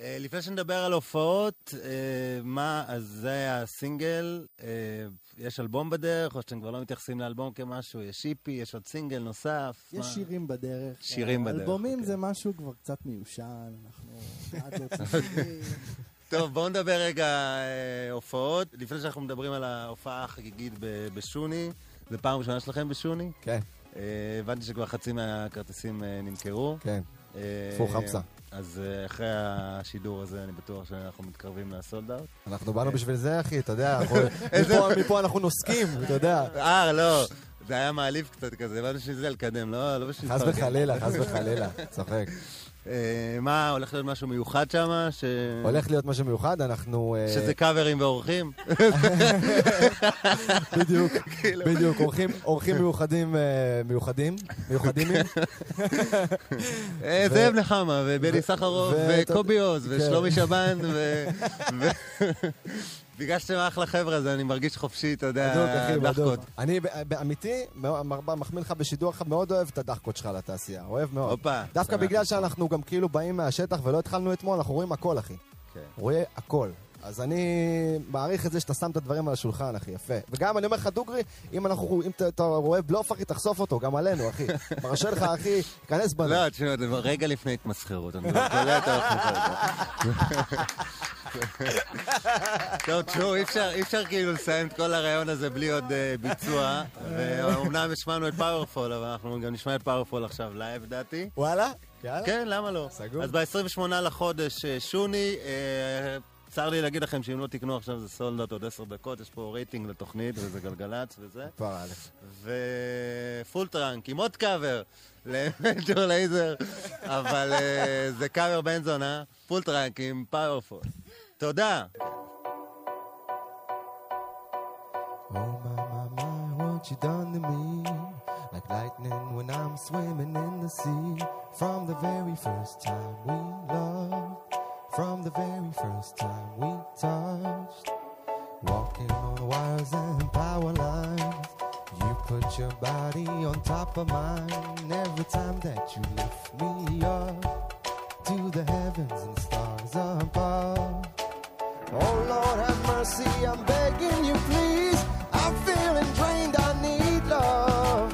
אה, לפני שנדבר על הופעות, אה, מה, אז זה היה הסינגל, אה, יש אלבום בדרך, או שאתם כבר לא מתייחסים לאלבום כמשהו, יש איפי, יש עוד סינגל נוסף? יש מה? שירים בדרך. שירים בדרך, אלבומים אוקיי. זה משהו כבר קצת מיושן, אנחנו שירים. *laughs* טוב, בואו נדבר רגע אה, הופעות. לפני שאנחנו מדברים על ההופעה החגיגית בשוני, זו פעם ראשונה שלכם בשוני? כן. אה, הבנתי שכבר חצי מהכרטיסים אה, נמכרו. כן. אה, טפו חמסה. אז אה, אחרי השידור הזה, אני בטוח שאנחנו מתקרבים לסולד אאוט. אנחנו באנו בשביל זה, אחי, אתה יודע, *laughs* מפה- אנחנו נוסקים, אתה יודע. אה, לא, זה היה מעליב קצת כזה, הבנתי שזה לקדם, לא לא בשביל... חס. וחלילה, חס וחלילה, צוחק. אה, מה, הולך להיות משהו מיוחד שם? ש... הולך להיות משהו מיוחד, אנחנו... אה, שזה קאברים ואורחים? *laughs* בדיוק, כאילו. בדיוק, אורחים- אורחים מיוחדים, אה, מיוחדים, מיוחדים. *laughs* זאב נחמה, ובני סחרוף, וקובי עוז, כן. ושלומי שבן, ו... *laughs* בגלל אחלה חבר'ה, אז אני מרגיש חופשי, אתה יודע. דחקות. אני באמיתי, מחמיא לך בשידור לך, מאוד אוהב את הדחקות שלך לתעשייה, אוהב מאוד. הופה. דווקא בגלל. שאנחנו גם כאילו באים מהשטח ולא התחלנו אתמול, אנחנו רואים הכל, אחי. כן. רואה הכל. אז אני מעריך את זה שאתה שם את הדברים על השולחן, אחי, יפה. וגם אני אומר לך, דוגרי, אם אנחנו, אם אתה- רואה בלוף, אחי, תחשוף אותו, גם עלינו, אחי. מרשה לך, אחי, כנס בנו. לא, תשמע, זה רגע לפני התמסחרות. אני לא יודע את טוב, תשמעו, אי אפשר- אי אפשר כאילו לסיים את כל הרעיון הזה בלי עוד אה, ביצוע. ואומנם השמענו את Powerful, אבל אנחנו גם נשמע את Powerful עכשיו לייב, לדעתי. וואלה? יאללה. כן, למה לא? סגור. אז ב-28 לחודש, אה, שוני, אה, צר לי להגיד לכם שאם לא תקנו עכשיו זה sold out עוד עשר דקות, יש פה רייטינג לתוכנית וזה גלגלצ וזה. כבר אלף. ופול טראנק עם עוד קאבר למג'ור לייזר, *laughs* אבל אה, זה קאבר בן זונה, פול טראנק עם Powerful. תודה. Oh my my my, what you done to me? Like lightning when I'm swimming in the sea. From the very first time we loved, from the very first time we touched. Walking on wires and power lines. You put your body on top of mine every time that you lift me up to the heavens and stars above. Oh Lord, have mercy, I'm begging you, please. I'm feeling drained, I need love.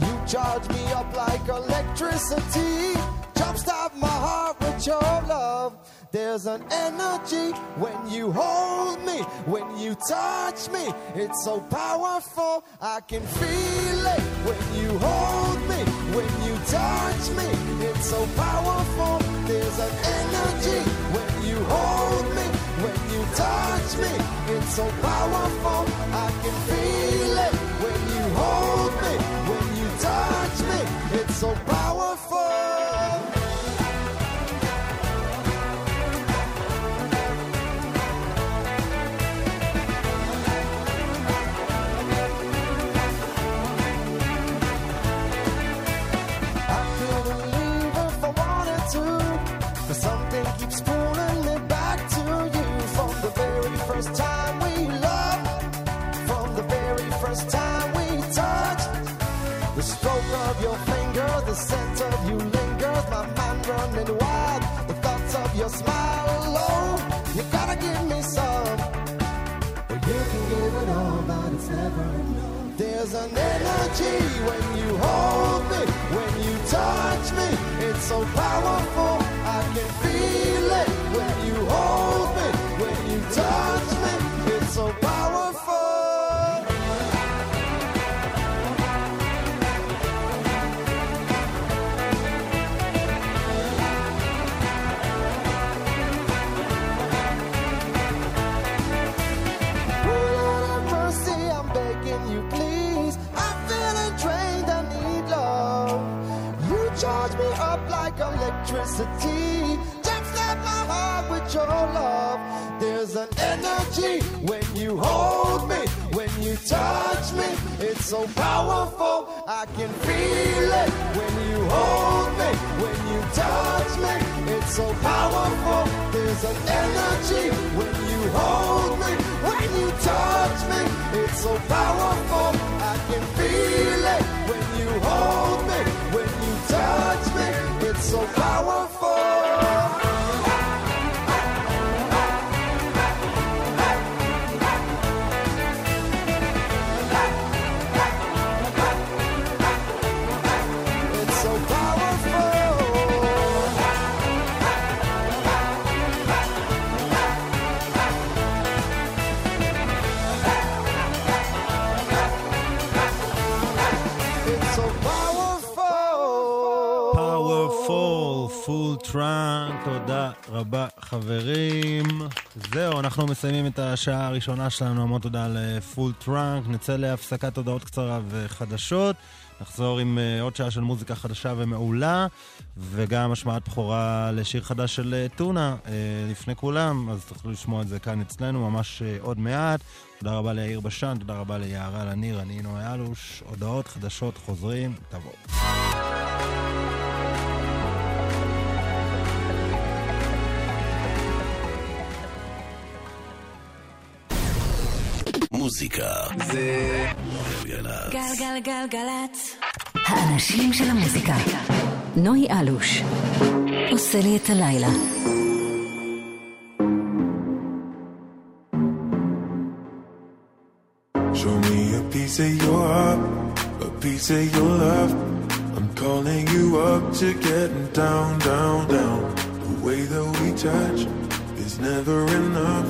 You charge me up like electricity. Jumpstart my heart with your love. There's an energy when you hold me, when you touch me. It's so powerful, I can feel it when you hold me, when you touch me. It's so powerful. There's an energy when you hold me, when you touch me. It's so powerful, I can feel it when you hold me, when you touch me. It's so powerful. Your smile alone. You gotta give me some. Well, you can give it all, but it's never enough. There's an energy when you hold me, when you touch me. It's so powerful, your love. There's an energy when you hold me, when you touch me. It's so powerful, I can feel it when you hold me, when you touch me. It's so powerful. There's an energy when you hold me, when you touch me. It's so powerful, I can feel it when you hold me, when you touch me. It's so powerful. Trunk, תודה רבה חברים. זהו, אנחנו מסיימים את השעה הראשונה שלנו, המון תודה ל Full Trunk. נצא להפסקת הודעות קצרה וחדשות. נחזור עם אה, עוד שעה של מוזיקה חדשה ומעולה, וגם השמעת בכורה לשיר חדש של אה, טונה אה, לפני כולם, אז תוכלו לשמוע את זה כאן אצלנו ממש עוד מעט. תודה רבה ליאיר בשן, תודה רבה ליערה לניר, אני נוי אלוש. הודעות חדשות חוזרים, תבואו. מוזיקה זה גלגלצ. גלגלגלגלצ. האנשים של המוזיקה. נוי אלוש. עושה לי את הלילה. Show me a piece of your heart, a piece of your love. I'm calling you up to getting down, down, down. The way that we touch is never enough.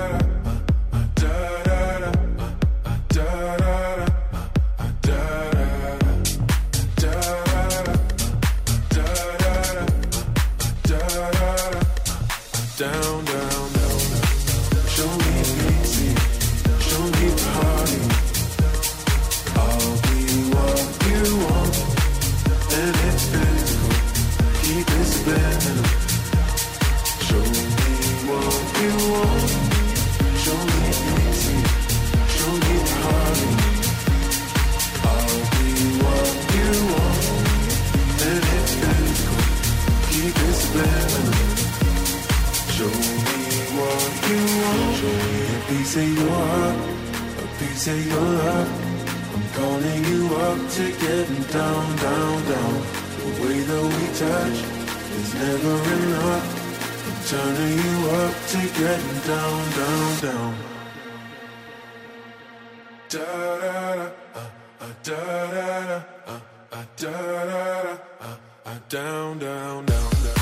of your love. I'm calling you up to getting down, down, down. The way that we touch is never enough. I'm turning you up to getting down, down, down. Da da da, uh, uh, da da da, uh, uh, da da da, uh, uh, down, down, down, down.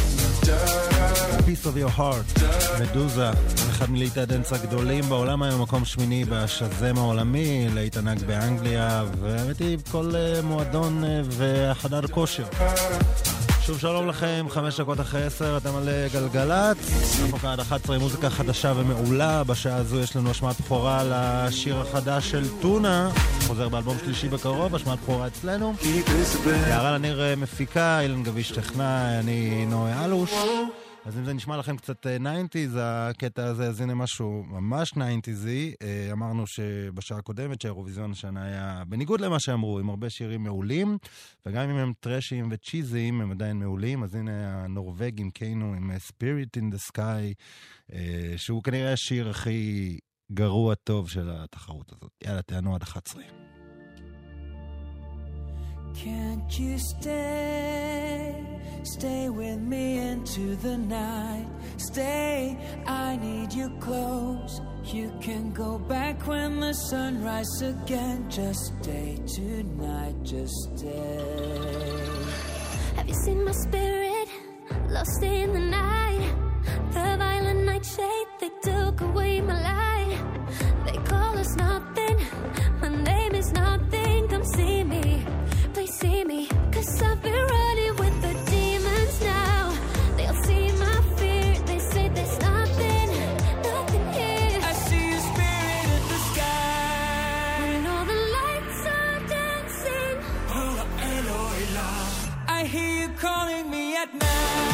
Piece of your heart, מדוזה, אחד מלהיטי הדנס הגדולים בעולם היום, מקום שמיני בשזם העולמי, להיט ענק באנגליה, והאמת היא כל אה, מועדון אה, וחדר כושר. שוב שלום לכם, חמש דקות אחרי עשר, אתם על אה, גלגלצ. אנחנו כאן עד 11 עם מוזיקה חדשה ומעולה. בשעה הזו יש לנו השמעת בכורה לשיר החדש של טונה. חוזר באלבום שלישי בקרוב, השמעת בכורה אצלנו. יערה לניר אה, מפיקה, אילן גביש טכנאי, אני נוי אלוש. אז אם זה נשמע לכם קצת אה, 90's, הקטע הזה, אז הנה משהו ממש 90'סי. אה, אמרנו שבשעה הקודמת שהאירוויזיון השנה היה, בניגוד למה שאמרו, עם הרבה שירים מעולים, וגם אם הם טרשיים וצ'יזיים, הם עדיין מעולים. אז הנה הנורבגים, קיינו, עם אה, Spirit in the Sky, אה, שהוא כנראה השיר הכי גרוע טוב של התחרות הזאת. יאללה, תענו עד 11. Can't you stay? Stay with me into the night. Stay, I need you close. You can go back when the sun rises again. Just stay tonight, just stay. Have you seen my spirit lost in the night? The violent nightshade, they took away my light. They call us nothing, my name is nothing. Come see me, please see me, cause I've been running with the calling me at night.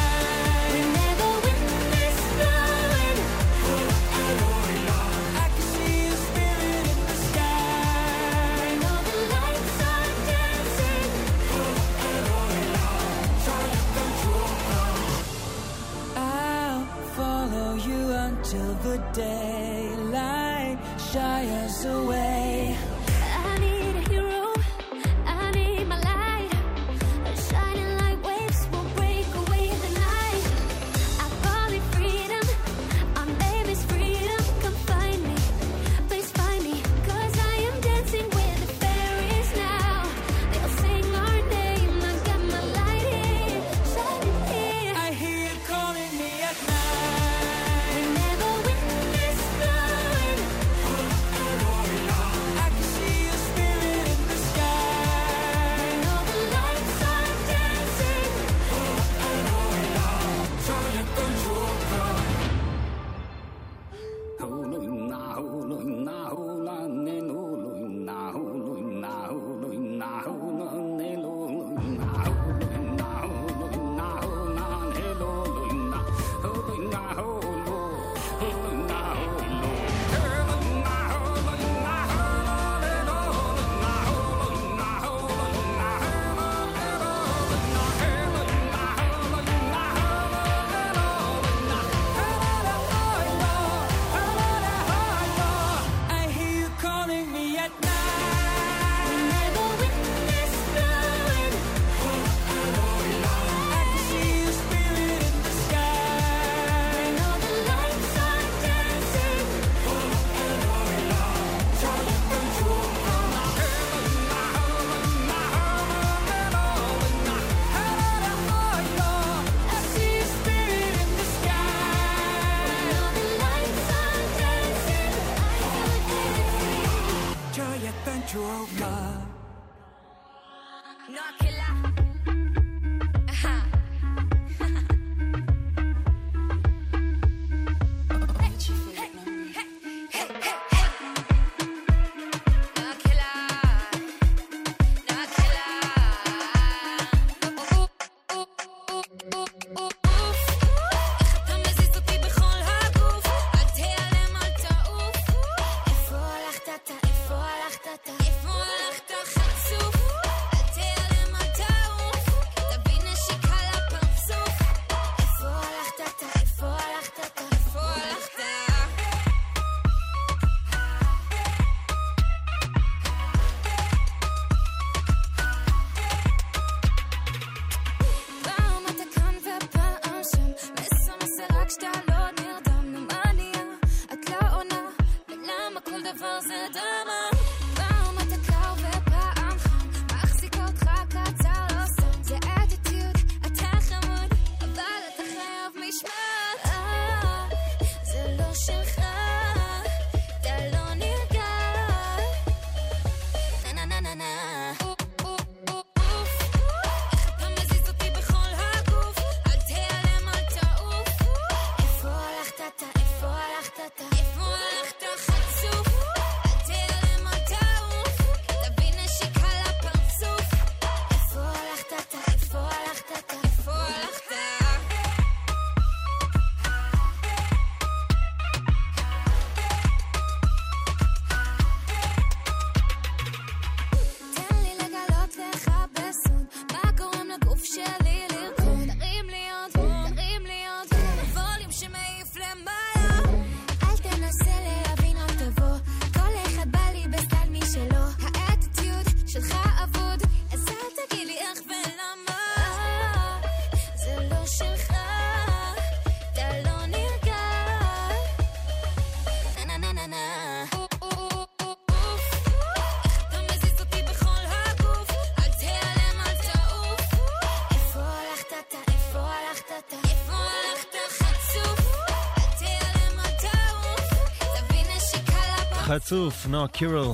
חצוף, נועה קירל,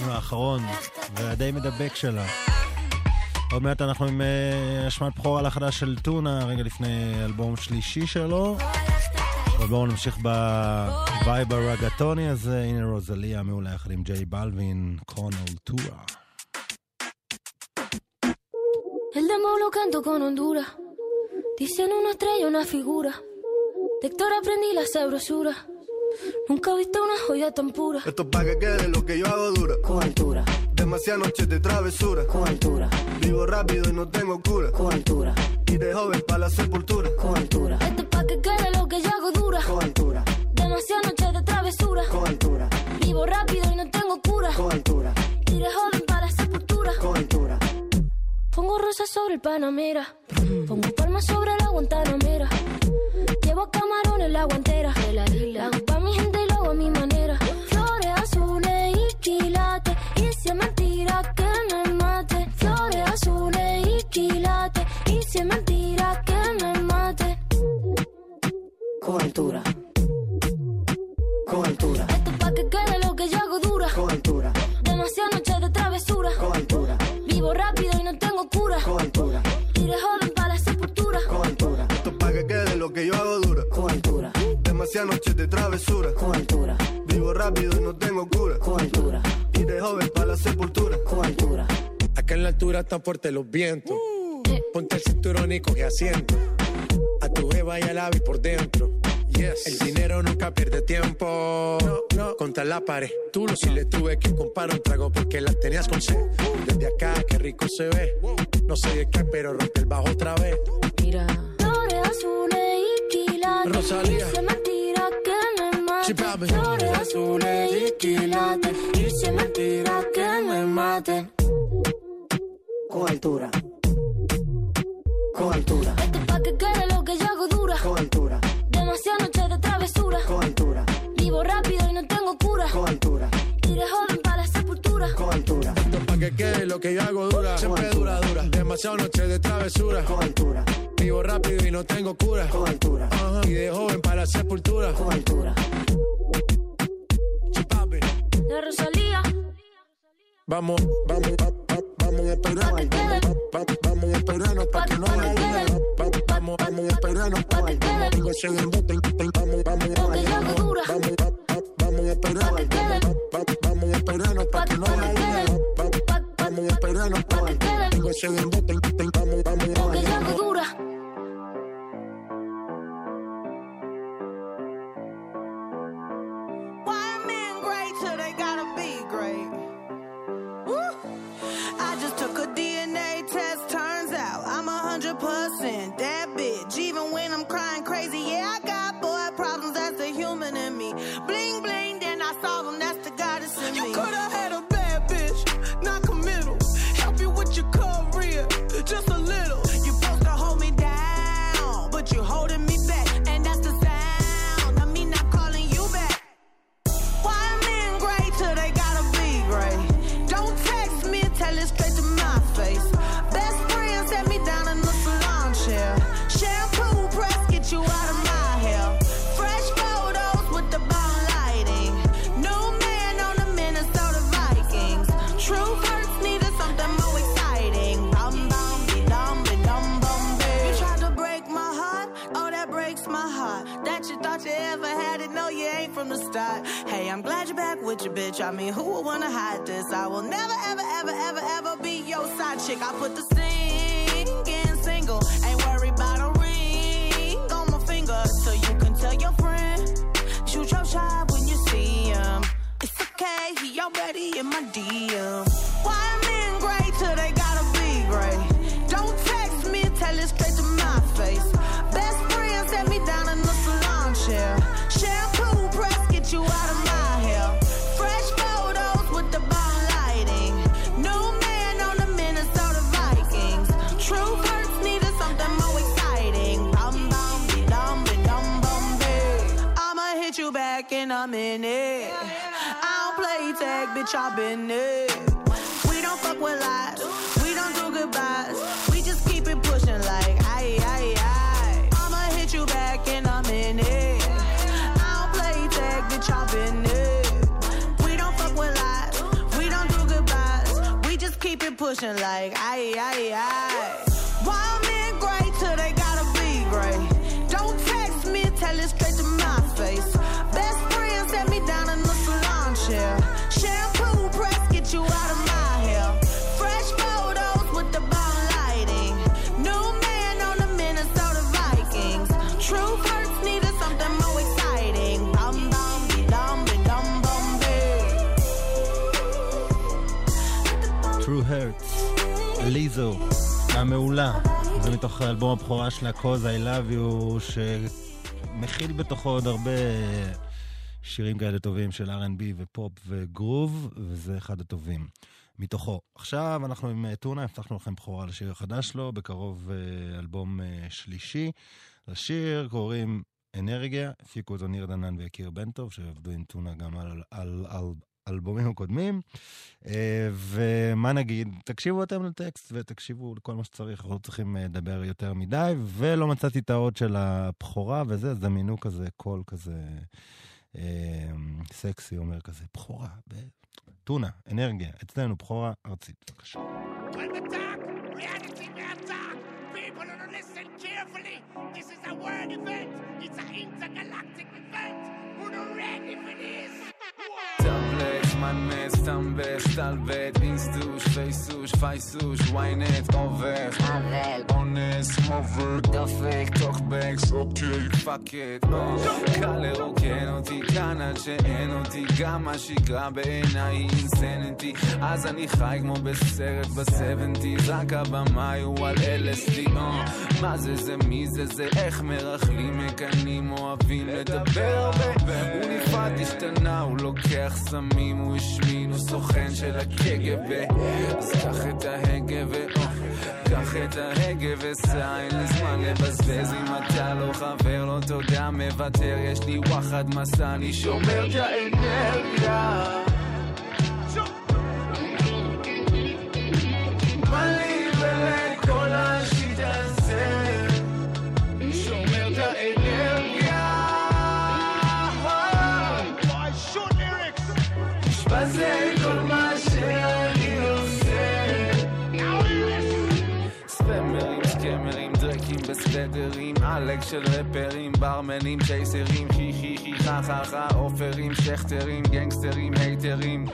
האחרון, והדי מדבק שלה. עוד מעט אנחנו עם אה, השמעת בכורה לחדש של טונה, רגע לפני אלבום שלישי שלו. אבל בואו נמשיך בווייב הרגטוני הזה, הנה רוזליה מעולה יחד עם ג'יי באלווין, Con Altura. El dembow lo canto con hondura. Dicen una estrella, una figura. De Héctor aprendí la sabrosura. Nunca he visto una joya tan pura. Esto es pa' que quede lo que yo hago dura. Con altura. Demasiadas noches de travesura. Con altura. Vivo rápido y no tengo cura. Con altura. Y de joven para la sepultura. Con altura. Esto es pa' que quede lo que yo hago dura. Con altura. Demasiadas noches de travesura. Con altura. Vivo rápido y no tengo cura. Con altura. Y de joven para la sepultura. Con altura. Pongo rosas sobre el Panamera. Pongo palmas sobre la Guantanamera. Llevo camarones en la guantera. La hago pa' mi gente y lo hago a mi manera. Flores azules y quilates. Y si es mentira que me mate. Flores azules y quilates. Y si es mentira que me mate. Con altura. Con altura. Esto es pa' que quede lo que yo hago dura. Con altura. Demasiadas noches de travesura. Con altura. Vivo rápido y no tengo cura. Con altura. De joven para la sepultura. Con altura. Esto es pa' que quede lo que yo hago dura. Demasiadas noches de travesura. Con altura. Vivo rápido y no tengo cura. Con altura. Y de joven para la sepultura. Con altura. Acá en la altura están fuertes los vientos. Ponte el cinturón y coge asiento. A tu jeva y al ave por dentro. Yes. El dinero nunca pierde tiempo. No, no. Contra la pared. Tú lo si le tuve que comprar un trago porque la tenías con sed. Desde acá, qué rico se ve. No sé de qué, pero rompe el bajo otra vez. Mira. Flores azules y quilates. Rosalía. Que me mate. Flores azules y quilates. Y si es mentira que me mate. Con altura. Con altura. Esto es pa' que quede lo que yo hago dura. Con altura. Demasiadas noches de travesura. Con altura. Vivo rápido y no tengo cura. Con altura. De joven para la sepultura. Con altura. Esto es pa' que quede lo que yo hago dura. Siempre dura, dura. Demasiadas noches de travesura. Con altura. Vivo rápido y no tengo cura. Con altura. Y de joven para la sepultura. Con altura. La Rosalía. Vamos, vamos, va, va, vamos a esperarnos. Va, vamos a esperarnos para que no haya duda. Vamos, vamos a esperarnos. Digo, segundo, vamos, vamos, vamos, vamos, vamos. Vamos a esperarnos para que no haya duda. Vamos a esperarnos. Vamos, start. Hey, I'm glad you're back with your bitch. I mean, who would wanna hide this? I will never ever ever ever ever be your side chick. I put the singing single, ain't worried about a ring on my finger, so you can tell your friend. Shoot your shot when you see him. It's okay, he already in my DM. Why men great till they hit you back in a minute. I don't play tag, bitch, I've been it. We don't fuck with lies. We don't do goodbyes. We just keep it pushing like aye aye aye. I'ma hit you back in a minute. I don't play tag, bitch, I been it. We don't fuck with lies. We don't do goodbyes. We just keep it pushing like aye aye aye. ליזו, המעולה. זה מתוך אלבום הבכורה שלה, Cause I Love You, שמכיל בתוכו עוד הרבה שירים כאלה טובים של R&B ופופ וגרוב, וזה אחד הטובים מתוכו. עכשיו אנחנו עם אה, טונה, הבטחנו לכם בכורה לשיר החדש שלו, בקרוב אה, אלבום אה, שלישי. לשיר קוראים אנרגיה, הפיקו אותו ניר דנן ויקיר בן טוב, שעבדו עם טונה גם על, על, על אלבומים הקודמים. אה, ומה נגיד? תקשיבו אתם לטקסט ותקשיבו לכל מה שצריך, אנחנו לא צריכים אה, לדבר יותר מדי, ולא מצאתי את האות של הבכורה וזה, אז דמיינו כזה קול כזה אה, סקסי, אומר כזה, בכורה, טונה, אנרגיה, אצלנו בכורה ארצית, בבקשה. tan vez, tal vez. פייסוש, פייסוש, ynet, עובך, אבל, אונס, מובק, דפק, טוקבקס, אוקיי, פאק את, קל לרוקן אותי, כאן עד שאין אותי, גם השגרה בעיניי היא אינסנטי, אז אני חי כמו בסרט בסבנטיז, רק הבמאי הוא על LSD, אה. מה זה זה, מי זה זה, איך מרכלים, מקנאים, אוהבים לדבר הרבה, הוא נפרד, השתנה, הוא לוקח סמים, הוא השמין, הוא סוכן של הקג"ב, אז קח את ההגה ו... קח את ההגה וסע, אין לי זמן לבזבז אם אתה לא חבר, לא תודה, מוותר, יש לי וואחד מסע, אני שומר את האנרגיה. עלק של רפרים, ברמנים, צ'ייסרים, חי חי חי חה חה חה, עופרים, שכטרים, גנגסטרים, הייטרים,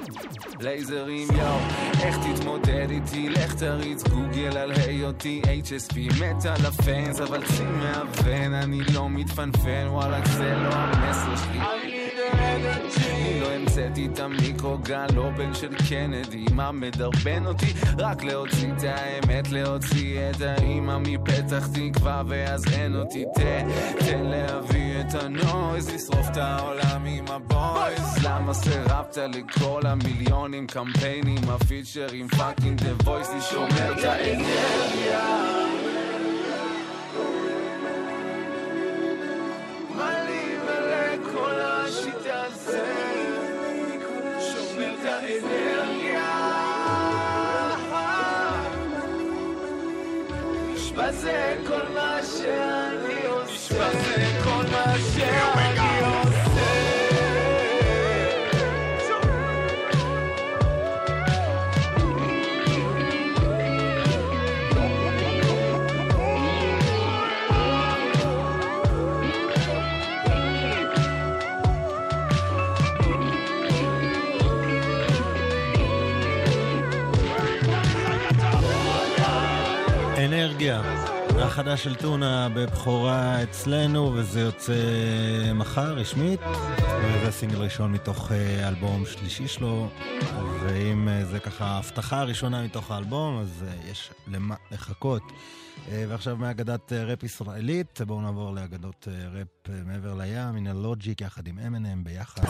לייזרים, יואו, איך תתמודד איתי? לך תריץ גוגל על היותי HSP, מת על הפאנס, אבל צי מהבן, אני לא מתפנפן, וואלכ זה לא המסר שלי. אני לא המצאתי את המיקרוגל, לא בן של קנדי, מה מדרבן אותי? רק להוציא את האמת, להוציא את האימא מפתח תקווה, ואז אין אותי, תן, תן להביא את ה noise, לשרוף את העולם עם ה boys. למה סירבת לכל המיליונים קמפיינים, ה features, fucking The Voice, לי שומר את האנרגיה. נשבע זה כל מה שאני עושה. נשבע זה כל מה שאני האנרגיה. החדש של טונה בבכורה אצלנו, וזה יוצא מחר רשמית. וזה סינגל ראשון מתוך אה, אלבום שלישי שלו, ואם אה, זה ככה ההבטחה הראשונה מתוך האלבום, אז אה, יש למה לחכות. ועכשיו מאגדת אה, ראפ ישראלית, בואו נעבור לאגדות ראפ מעבר לים, הנה לוג'יק יחד עם M&M ביחד.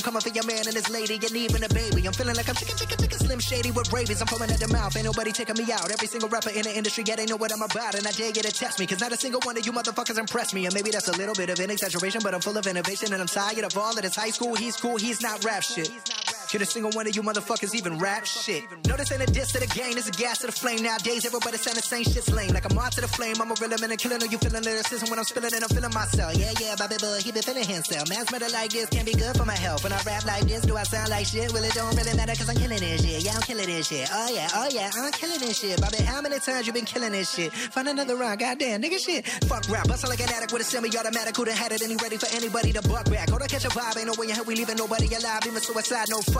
I'm coming for your man and his lady, and even a baby. I'm feeling like I'm chicken, chicken, chicken, slim shady with rabies. I'm foaming at the mouth, ain't nobody taking me out. Every single rapper in the industry, yeah, they know what I'm about, and I dare you to test me, cause not a single one of you motherfuckers impressed me. And maybe that's a little bit of an exaggeration, but I'm full of innovation, and I'm tired of all of this high school. He's cool, he's not rap shit. Could a single one of you motherfuckers even rap shit? No, this ain't a diss to the game, this a gas to the flame. Nowadays, everybody saying the same shit's lame. Like I'm on to the flame, I'm a real man and killing. Are you feeling lyricism when I'm spilling it? I'm feeling myself. Yeah, yeah, Bobby Boy, he been feeling himself. Man's better like this can't be good for my health. When I rap like this, do I sound like shit? Well, it don't really matter cause I'm killing this shit. Yeah, I'm killing this shit. Oh, yeah, oh, yeah, I'm killing this shit. Bobby, how many times you been killing this shit? Find another rhyme, goddamn, nigga shit. Fuck rap, bustle like an addict with a semi-automatic. Who done had it and he ready for anybody to buck back? Hold on, catch a vibe, ain't no way in hell we leaving nobody alive. Even suicide, no fuck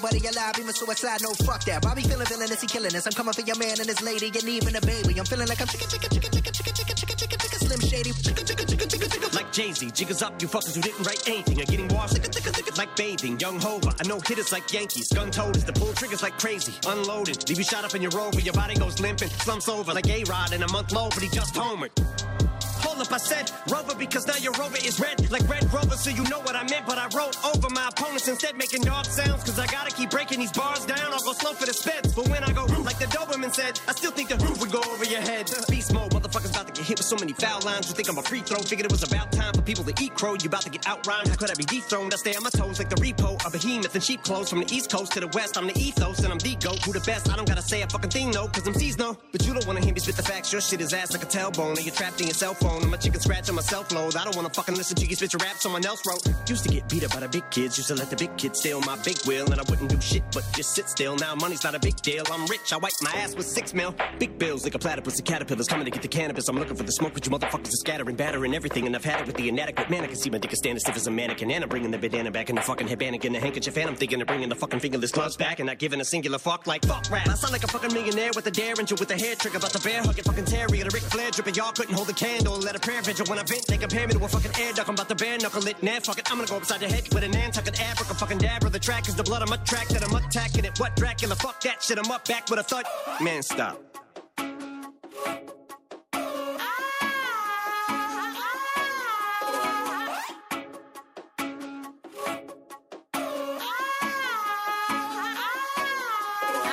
nobody alive. Even suicide, no fuck that. Bobby feeling villainous, he killing us. I'm coming for your man and his lady, and even a baby. I'm feeling like I'm chicken, chicken, chicken, chicken, chicken, chicken, chicken, chicken, chicken, slim shady. Chicken, chicken, chicken, chicken, chicken. Like Jay-Z, jiggers up, you fuckers who didn't write anything are getting washed like bathing. Young Hova, I know hitters like Yankees. Gun toters, the pull triggers like crazy. Unloaded, leave you shot up in your rover, your body goes limping. Slumps over like A-Rod in a month low, but he just homered. I said Rover because now your Rover is red like Red Rover, so you know what I meant. But I wrote over my opponents instead, making dog sounds. Cause I gotta keep breaking these bars down. I'll go slow for the speds. But when I go like the Doberman said, I still think the roof would go over your head. Beast mode, motherfuckers about to get hit with so many foul lines. You think I'm a free throw? Figured it was about time for people to eat crow. You about to get outrhymed. How could I be dethroned? I stay on my toes like the repo, a behemoth in sheep clothes. From the east coast to the west, I'm the ethos and I'm the goat. Who the best? I don't gotta say a fucking thing, no, cause I'm no. But you don't wanna hear me spit the facts. Your shit is ass like a tailbone. And you're trapped in your cell phone. I'm chicken scratch on my self load. I don't wanna fucking listen to you spit your rap someone else wrote. Used to get beat up by the big kids. Used to let the big kids steal my big wheel. And I wouldn't do shit but just sit still. Now money's not a big deal. I'm rich. I wipe my ass with six mil. Big bills like a platypus and caterpillars coming to get the cannabis. I'm looking for the smoke, but you motherfuckers are scattering, battering everything. And I've had it with the inadequate man. I can see my dick is standing stiff as a mannequin. And I'm bringing the bandana back and the fucking headband and the handkerchief. And I'm thinking of bringing the fucking fingerless gloves back and not giving a singular fuck like fuck rap. I sound like a fucking millionaire with a derringer with a hair trick About the bear hugging fucking terrier. a Ric Flair dripping. Y'all couldn't hold a candle. Let a prayer vigil when I vent. They compare me to a fucking air duck. I'm about to bare knuckle it. Nah, fuck it. I'm gonna go upside your head with an ant, tuck an abric, a fucking dab, or the track is the blood. I'm a track that I'm attacking it. What Dracula? Fuck that shit. I'm up back with a thud. Man, stop.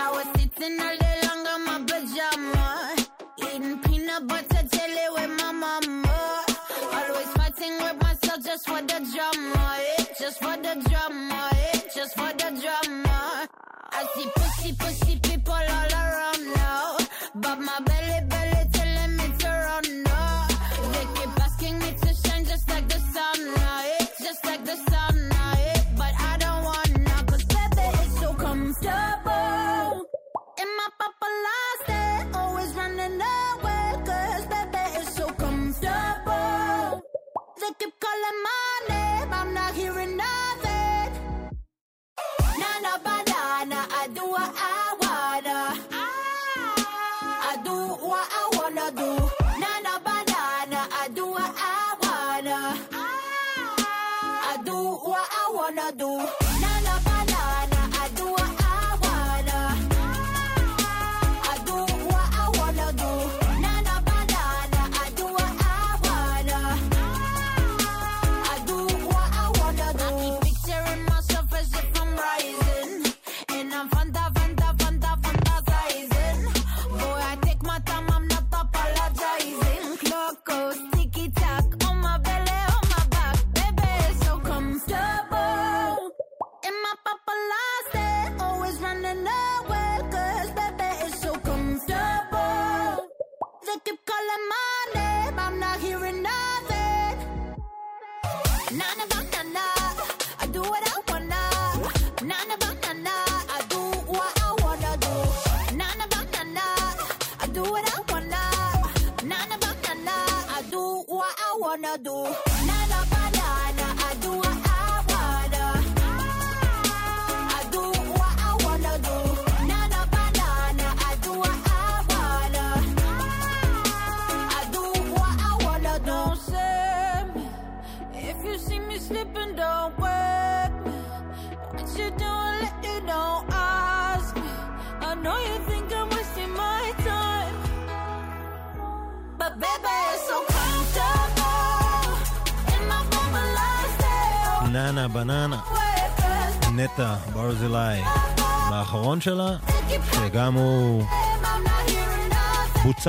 I was sitting alone. just for the drama, eh? Just for the drama. I see pussy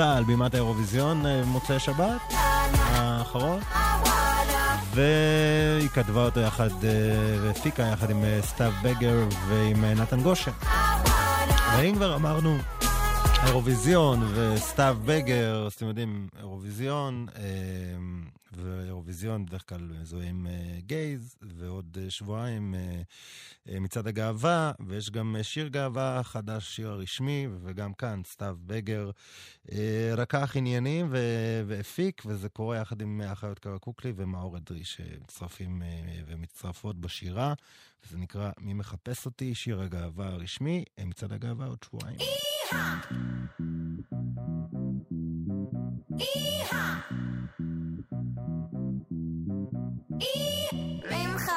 יצא על בימת האירוויזיון אה, במוצאי שבת האחרון. והיא כתבה אותו יחד, אה, והפיקה יחד עם אה, סתיו בגר ועם נתן גושן. ואם כבר אמרנו אירוויזיון וסתיו בגר, אז אתם יודעים, אירוויזיון, ואירוויזיון בדרך כלל מזוהים גייז, ועוד אה, שבועיים אה, אה, מצעד הגאווה, ויש גם שיר גאווה חדש, שיר הרשמי, וגם כאן סתיו בגר רקח עניינים ו- והפיק, וזה קורה יחד עם אחיות קרא קוקלי ומאור אדרי, שמצטרפים ומצטרפות בשירה, זה נקרא "מי מחפש אותי", שיר הגאווה הרשמי, מצעד הגאווה עוד שבועיים. Yeehaw!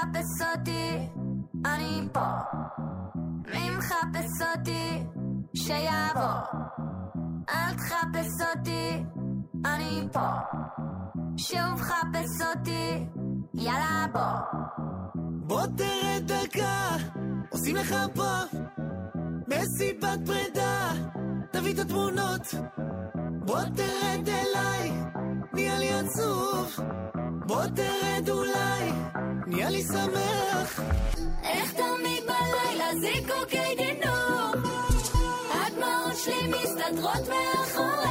מחפש אותי? אני פה. מי מחפש אותי? שיבוא. אל תחפש אותי, אני פה. שוב חפש אותי, יאללה בוא. בוא תרד דקה, עושים לך פה מסיבת פרידה, תביא את התמונות. בוא תרד אליי, נהיה לי עצוב. בוא תרד אולי, נהיה לי שמח. איך תמיד בלילה זיקוקי דינור, הדמעות שלי מסתדרות מאחור.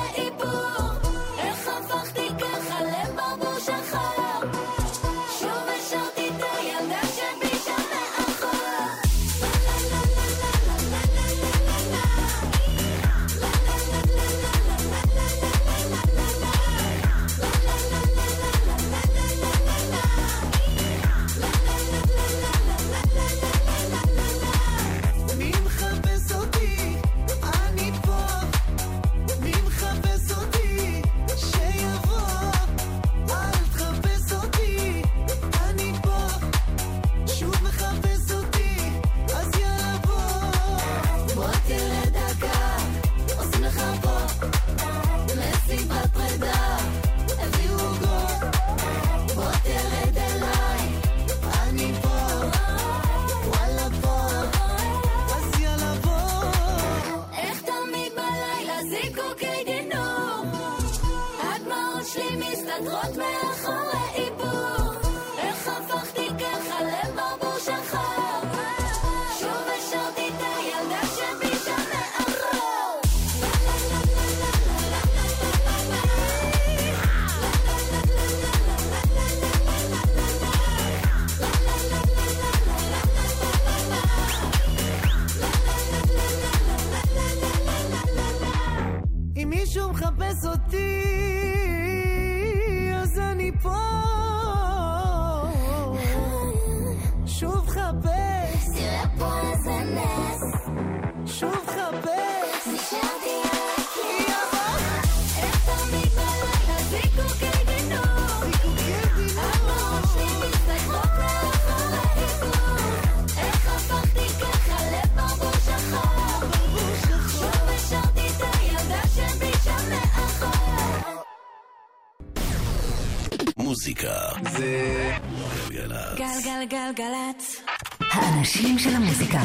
המוזיקה.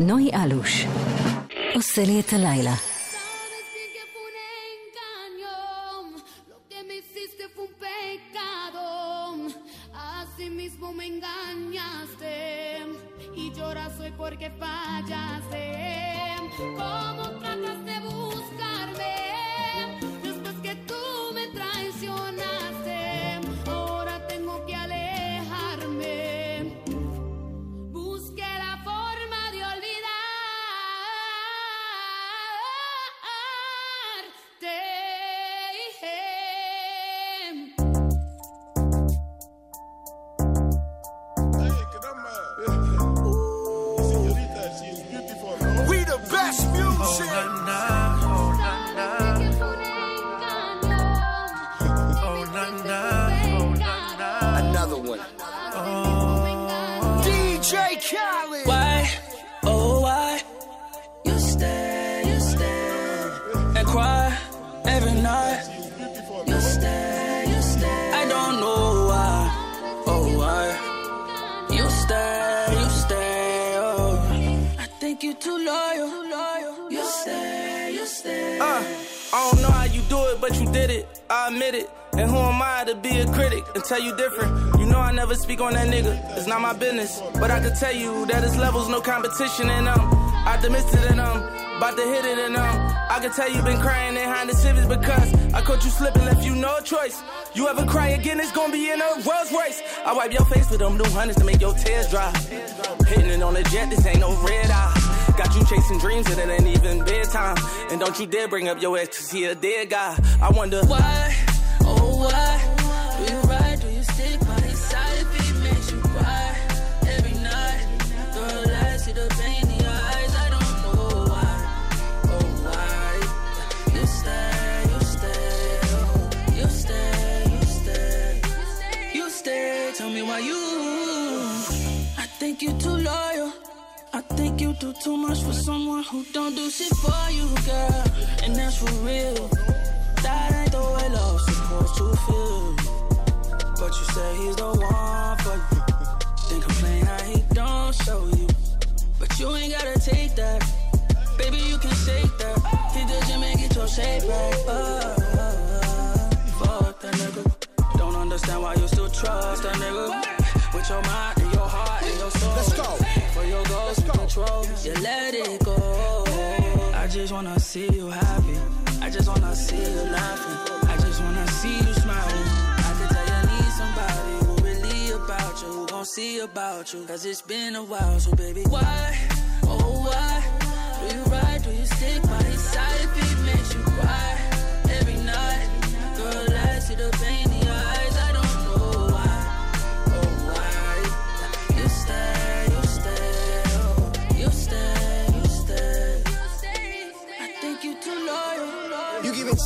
נוי אלוש. עושה לי את הלילה. Admit it. And who am I to be a critic and tell you different? You know I never speak on that nigga. It's not my business. But I can tell you that his levels no competition and um optimistic and um about to hit it and um I can tell you been crying in Honda Civics because I caught you slipping, left you no choice. You ever cry again, it's gonna be in a Rolls Royce. I wipe your face with them new hundreds to make your tears dry. Hitting it on the jet, this ain't no red eye. Got you chasing dreams and it ain't even bedtime. And don't you dare bring up your ex cause he a dead guy. I wonder why, why, do you ride, do you by his side if makes you cry every night? The pain in your eyes, I don't know why, oh why, you stay, you stay, you stay, you stay, you stay, tell me why you, I think you too loyal. I think you do too much for someone who don't do shit for you, girl. And that's for real. That ain't the way love's supposed to feel. But you say he's the one for you. Then complain how he don't show you. But you ain't gotta take that. Baby, you can shake that. Hit the gym and get your shape right. Uh, fuck that nigga. Don't understand why you still trust that nigga. With your mind and your heart and your soul. Let's go. For your goals and control, you let it go. I just wanna see you happy. I just wanna see you laughing. I just wanna see you smiling. I can tell you need somebody who really about you, who gon' see about you. Cause it's been a while, so baby, why? Oh, why? Do you ride? Do you stick by his side if he makes you cry every night? Girl, I see the pain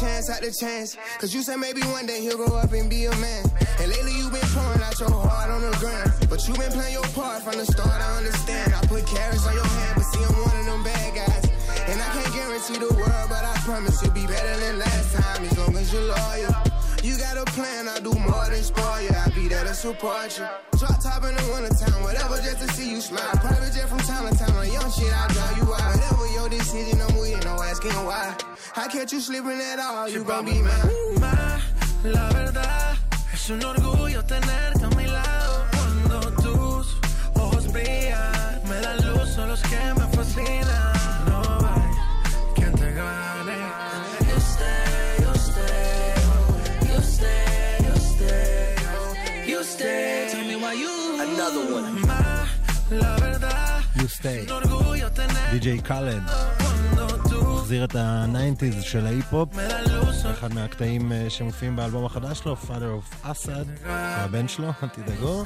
chance after chance. Cause you said maybe one day he'll grow up and be a man. And lately you've been pouring out your heart on the ground. But you've been playing your part from the start, I understand. I put carrots on your hand, but see, I'm one of them bad guys. And I can't guarantee the world, but I promise you'll be better than last time as long as you're loyal. You got a plan, I do more than spoil you. I'll be there to support you. Drop top in the wintertime, whatever, just to see you smile. Private jet from time to time, on young shit, I drive you out. Whatever your decision, I'm with no asking why. I catch you slipping at all, you gon' be mine. La verdad Es un orgullo tenerte a mi lado cuando tus ojos brillan, me dan luz, son los que me fascinan. Stay. די.ג'יי קאלד. מחזיר את ה-90's של ההיפ-הופ. אחד מהקטעים אה, שמופיעים באלבום החדש שלו, Father of Asahd, הבן שלו, אל תדאגו.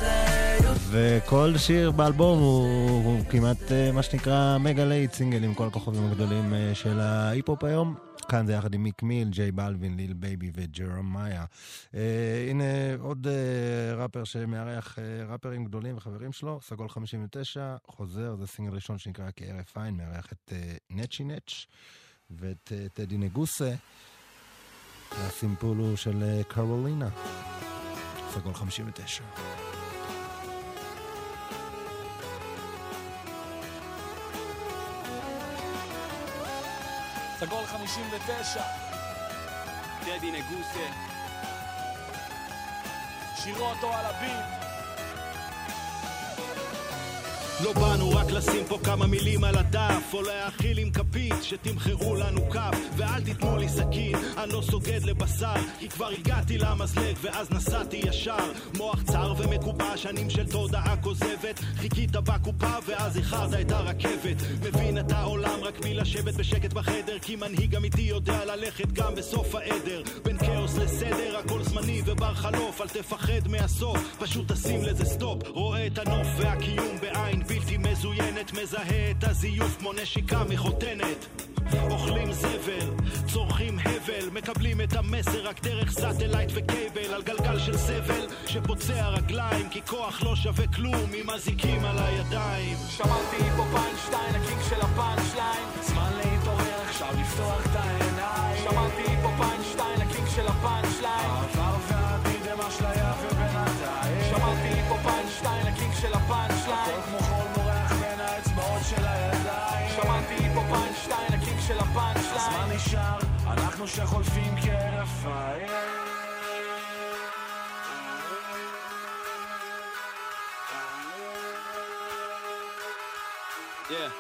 וכל שיר באלבום הוא, הוא כמעט אה, מה שנקרא מגה להיט סינגל עם כל הכוכבים הגדולים אה, של ההיפ-הופ היום. כאן זה יחד עם מיק מיל, ג'יי באלווין, ליל בייבי וג'רמיה. אה, הנה עוד אה, ראפר שמארח אה, ראפרים גדולים וחברים שלו, סגול 59, חוזר, זה סינגל ראשון שנקרא כהרף עין, מארח את אה, נצ'י נצ' ואת אה, טדי נגוסה. הסימפול הוא של אה, קרולינה, סגול 59. סגול 59, טדי נגוסה, שירו אותו על הביט. לא באנו רק לשים פה כמה מילים על הדף או להאכיל עם כפית שתמחרו לנו כף ואל תיתנו לי סכין, אני לא סוגד לבשר כי כבר הגעתי למזלג ואז נסעתי ישר. מוח צר ומקובע, שנים של תודעה כוזבת. חיכית בקופה ואז איחרת את הרכבת. מבין את העולם רק מלשבת בשקט בחדר כי מנהיג אמיתי יודע ללכת גם בסוף העדר. בין כאוס לסדר הכל זמני ובר חלוף אל תפחד מהסוף. פשוט תשים לזה stop רואה את הנוף והקיום בעין בלתי מזוינת מזהה את הזיוף כמו נשיקה מחותנת אוכלים זבל, צורכים הבל, מקבלים את המסר רק דרך satellite ו cable על גלגל של סבל שפוצע רגליים כי כוח לא שווה כלום אם אזיקים על הידיים שמרתי פה punchline, ה king של הפאנצ'ליין. זמן להתעורר, עכשיו לפתוח את העיניים. שמרתי פה punchline, ה king של הפאנצ'ליין. העבר והעתיד הם אשליה ובינתיים. שמרתי פה punchline, ה king של הפאנצ'ליין. אנחנו שחולפים עין. Yeah,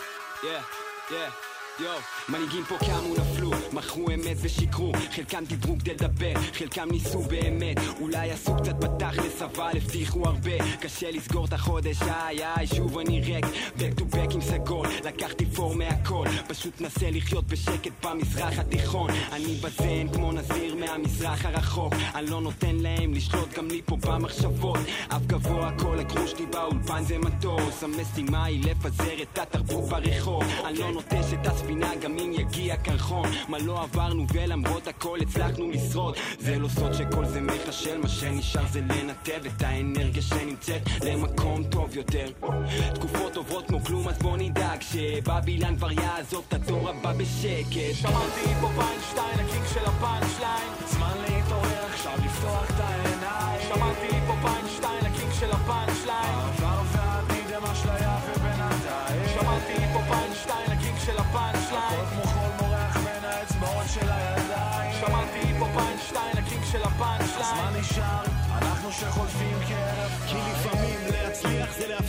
yeah, yeah. יו, מנהיגים פה קמו נפלו, מכרו אמת ושיקרו חלקם דיברו כדי לדבר, חלקם ניסו באמת אולי עשו קצת בתכלס אבל הבטיחו הרבה. קשה לסגור את החודש, איי איי, שוב אני ריק. Back to back עם סגול, לקחתי פור מהכל. פשוט נסה לחיות בשקט במזרח התיכון. אני בזן כמו נזיר מהמזרח הרחוק. אני לא נותן להם לשלוט גם לי פה במחשבות. עף גבוה כל ה crew שלי באולפן זה מטוס. המשימה היא לפזר את התרבות ברחוב. אני לא נוטש את הספינה גם אם יגיע קרחון לא עברנו ולמרות הכל הצלחנו לשרוד זה לא סוד שכל זה מחשל מה שנשאר זה לנתב את האנרגיה שנמצאת למקום טוב יותר תקופות עוברות כמו כלום אז בוא נדאג שבבילן כבר יעזוב את הדור הבא בשקט שמרתי פה punchline, ה king של הפאנצ'ליין. זמן להתעורר, עכשיו לפתוח את העיניים. Σε χωρί φίλ, καρά φίλη, φαμίλ.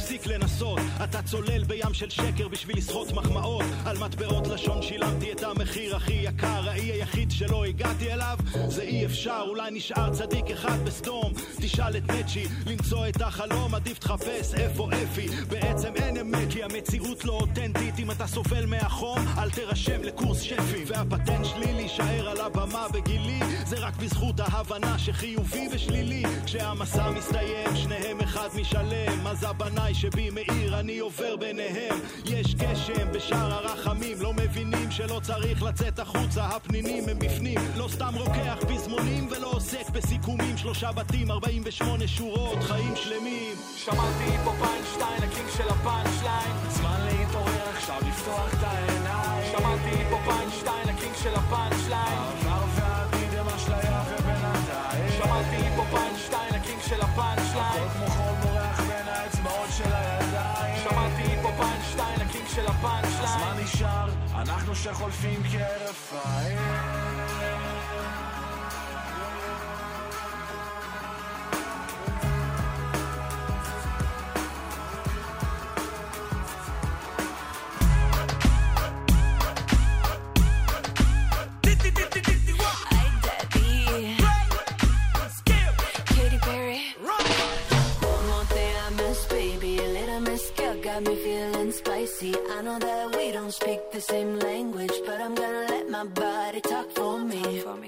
זה להפסיק לנסות. אתה צולל בים של שקר בשביל לסחוט מחמאות. על מטבעות לשון שילמתי את המחיר הכי יקר. האי היחיד שלא הגעתי אליו זה אי אפשר. אולי נשאר צדיק אחד בסדום. תשאל את נצ'י למצוא את החלום עדיף תחפש איפה אפי. בעצם אין אמת כי המציאות לא אותנטית. אם אתה סובל מהחום אל תירשם לקורס שפים והפטנט שלי להישאר על הבמה בגילי זה רק בזכות ההבנה שחיובי ושלילי. כשהמסע מסתיים שניהם אחד משלם. אז הבנאי שבי מאיר אני עובר ביניהם יש גשם בשער הרחמים לא מבינים שלא צריך לצאת החוצה הפנינים הם בפנים לא סתם רוקח פזמונים ולא עוסק בסיכומים שלושה בתים 48 שורות חיים שלמים שמרתי פה punchline, ה king של הפאנצ'ליין. זמן להתעורר, עכשיו לפתוח את העיניים. שמרתי פה punchline, ה king של הפאנצ'ליין. אנחנו שחולפים כהרף See, I know that we don't speak the same language, but I'm gonna let my body talk for me. Hola,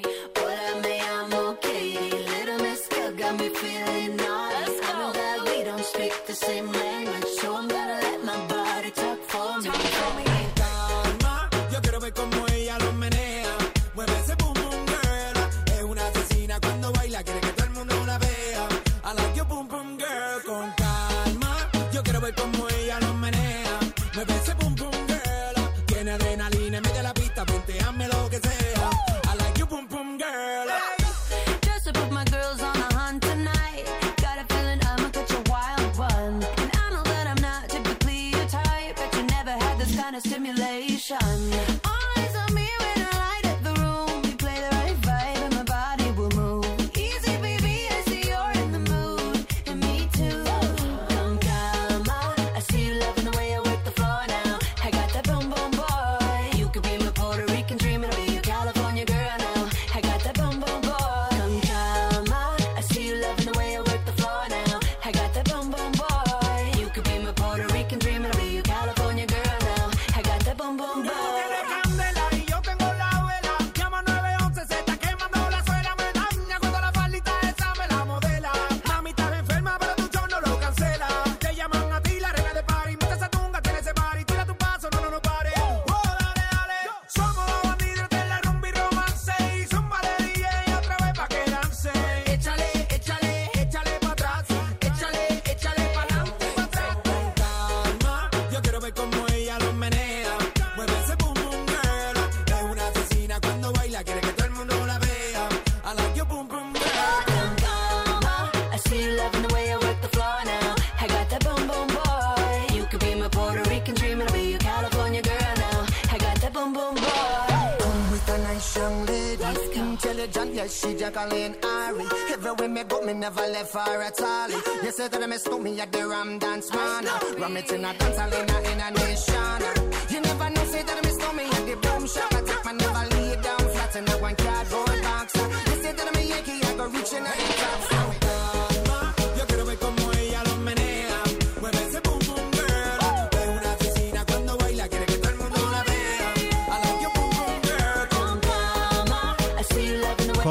She Jacqueline Ari. Everywhere me go, me never left her at all. You say that I miss me at the Ram Dance Man. Ram it in a dance hall in a, in a nation. You never know, say that I miss me at the boom shop. I take my never lay down flat in a one cardboard box. You say that I'm a Yankee, I go reaching out the top.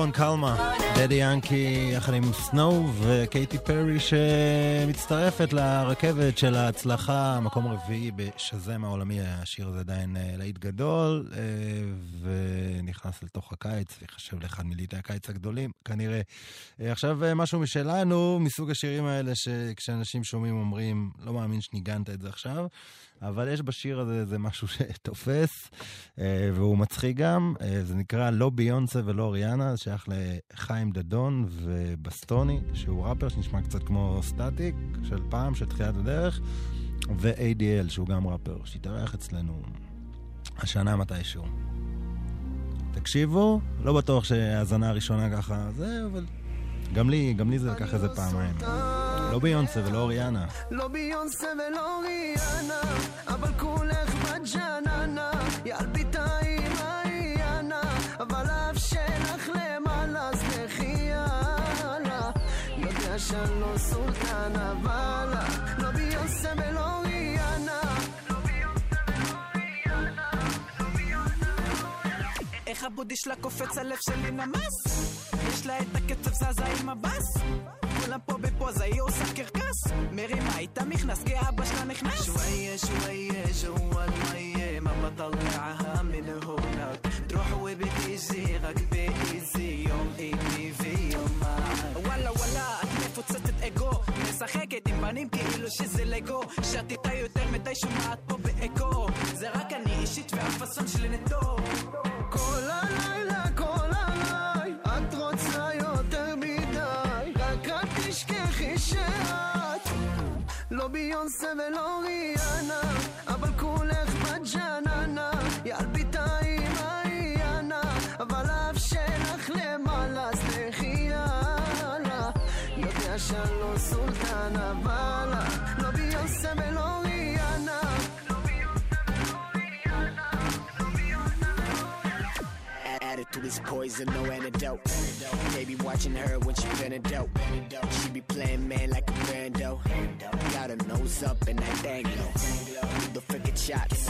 קון קלמה, דדי ינקי יחד עם סנואו וקייטי פרי שמצטרפת לרכבת של ההצלחה, מקום רביעי בשזם העולמי, השיר הזה עדיין אה, להיט גדול, אה, ונכנס לתוך הקיץ, ויחשב לאחד מליטי הקיץ הגדולים, כנראה. אה, עכשיו משהו משלנו, מסוג השירים האלה שכשאנשים שומעים אומרים, לא מאמין שניגנת את זה עכשיו. אבל יש בשיר הזה איזה משהו שתופס, אה, והוא מצחיק גם. אה, זה נקרא לא ביונסה ולא ריאנה, זה שייך לחיים דדון ובסטוני, שהוא ראפר שנשמע קצת כמו סטטיק של פעם, של תחילת הדרך, ו-ADL, שהוא גם ראפר, שהתארח אצלנו השנה מתישהו. תקשיבו, לא בטוח שהאזנה הראשונה ככה, זה, אבל גם לי, גם לי זה לקח איזה פעמיים. לא ביונסה ולא ריאנה. לא ביונסה ולא ריאנה, אבל כולך בג'ננה, ילביתה עם האיינה, אבל אף שלך למעלה, אז לכי יאללה. יודע שאני לא סולטן, אבל לא ביונסה ולא איך הבודי שלה קופץ הלב שלי נמס יש לה את הקצב זזה עם הבאס כולם פה בפוזה היא עושה קרקס מרימה איתה מכנס כי אבא שלה נכנס شوية شوية جوا المية ما بطلعها من هناك تروح وبتيجي غك بإيزي يوم إيدي في يوم معك וואלה וואלה את מפוצצת אגו משחקת עם בנים כאילו שזה לגו שאת איתה יותר מדי שומעת פה באקו זה רק אני אישית והפאסון שלי נטו כל הלילה, כל הלילה, את רוצה יותר מדי, רק אל תשכחי שאת לא ביונסה ולא ריאנה, אבל כולך בג'ננה, ילביתה עם האיינה, אבל אף שלך למעלה, אז לכי יאללה, יודע שאני לא סולטן, אבל לא ביונסה ולא attitude food is poison, no antidote. Baby watching her when she been dope. She be playing man like a Brando. Got her nose up and that thing low. the freaking shots.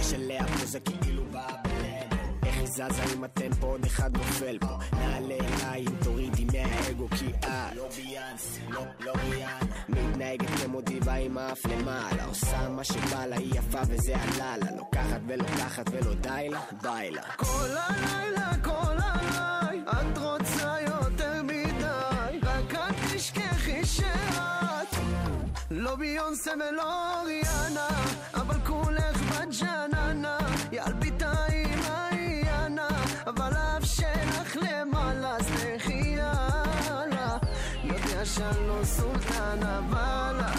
יש עליה פוזה כאילו באה בלב. איך היא זזה עם הטמפו, עוד אחד נופל פה. נעלה אליי אם תורידי מהאגו כי את לא ביאנס, לא, לא ריאן. מתנהגת כמו דיבה עם האף למעלה. עושה מה שבא לה, היא יפה וזה עלה לה. לוקחת ולוקחת ולא די לה, די לה. כל הלילה, כל הלילה, את רוצה יותר מדי, רק אל תשכחי שאת לא ביונסה ולא ריאנה, ya no sultana bala.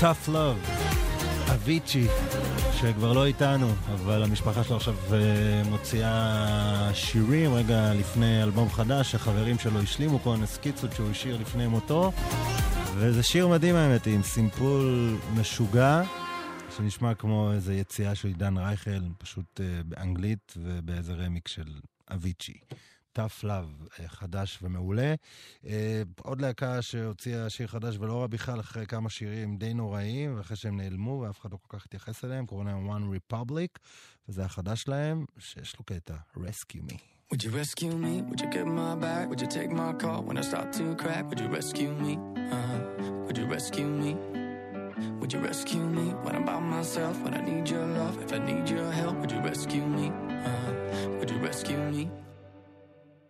Tough Love, אביצ'י, שכבר לא איתנו, אבל המשפחה שלו עכשיו אה, מוציאה שירים רגע לפני אלבום חדש, שחברים שלו השלימו פה סקיצות שהוא השאיר לפני מותו, וזה שיר מדהים האמת, עם סימפול משוגע, שנשמע כמו איזה יציאה של עידן רייכל, פשוט אה, באנגלית ובאיזה רמיק של אביצ'י. Tough love, אה, חדש ומעולה. אה, עוד להקה שהוציאה שיר חדש ולא רע בכלל אחרי כמה שירים די נוראיים, ואחרי שהם נעלמו ואף אחד לא כל כך התייחס אליהם, קוראים להם One Republic, וזה החדש שלהם, שיש לו קטע, Rescue Me. Would you rescue me? Would you get my back? Would you take my call when I start to crack? Would you rescue me? Uh-huh. Would you rescue me? Would you rescue me when I'm by myself? When I need your love? If I need your help, would you rescue me? Uh-huh. Would you rescue me?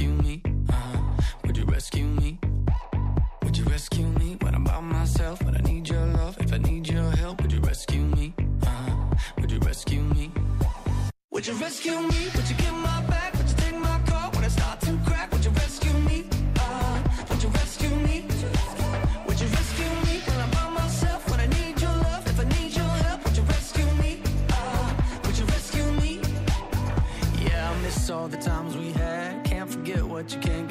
Uh-huh. Would you rescue me? Would you rescue me when I'm by myself? When I need your love, if I need your help, would you rescue me? Uh-huh. Would you rescue me? Would you rescue me? Would you get my back? you can't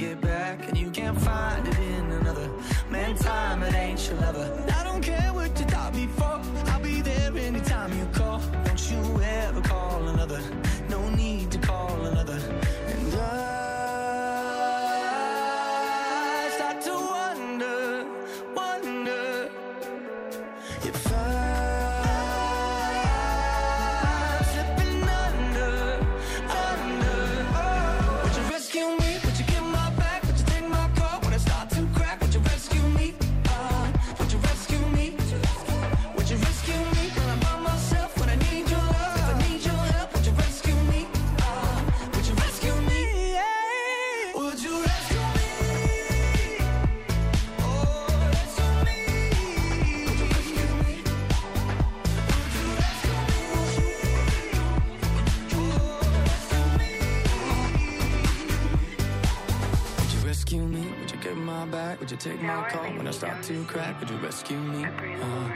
you take my call when I start to crack? Would you rescue me? Uh,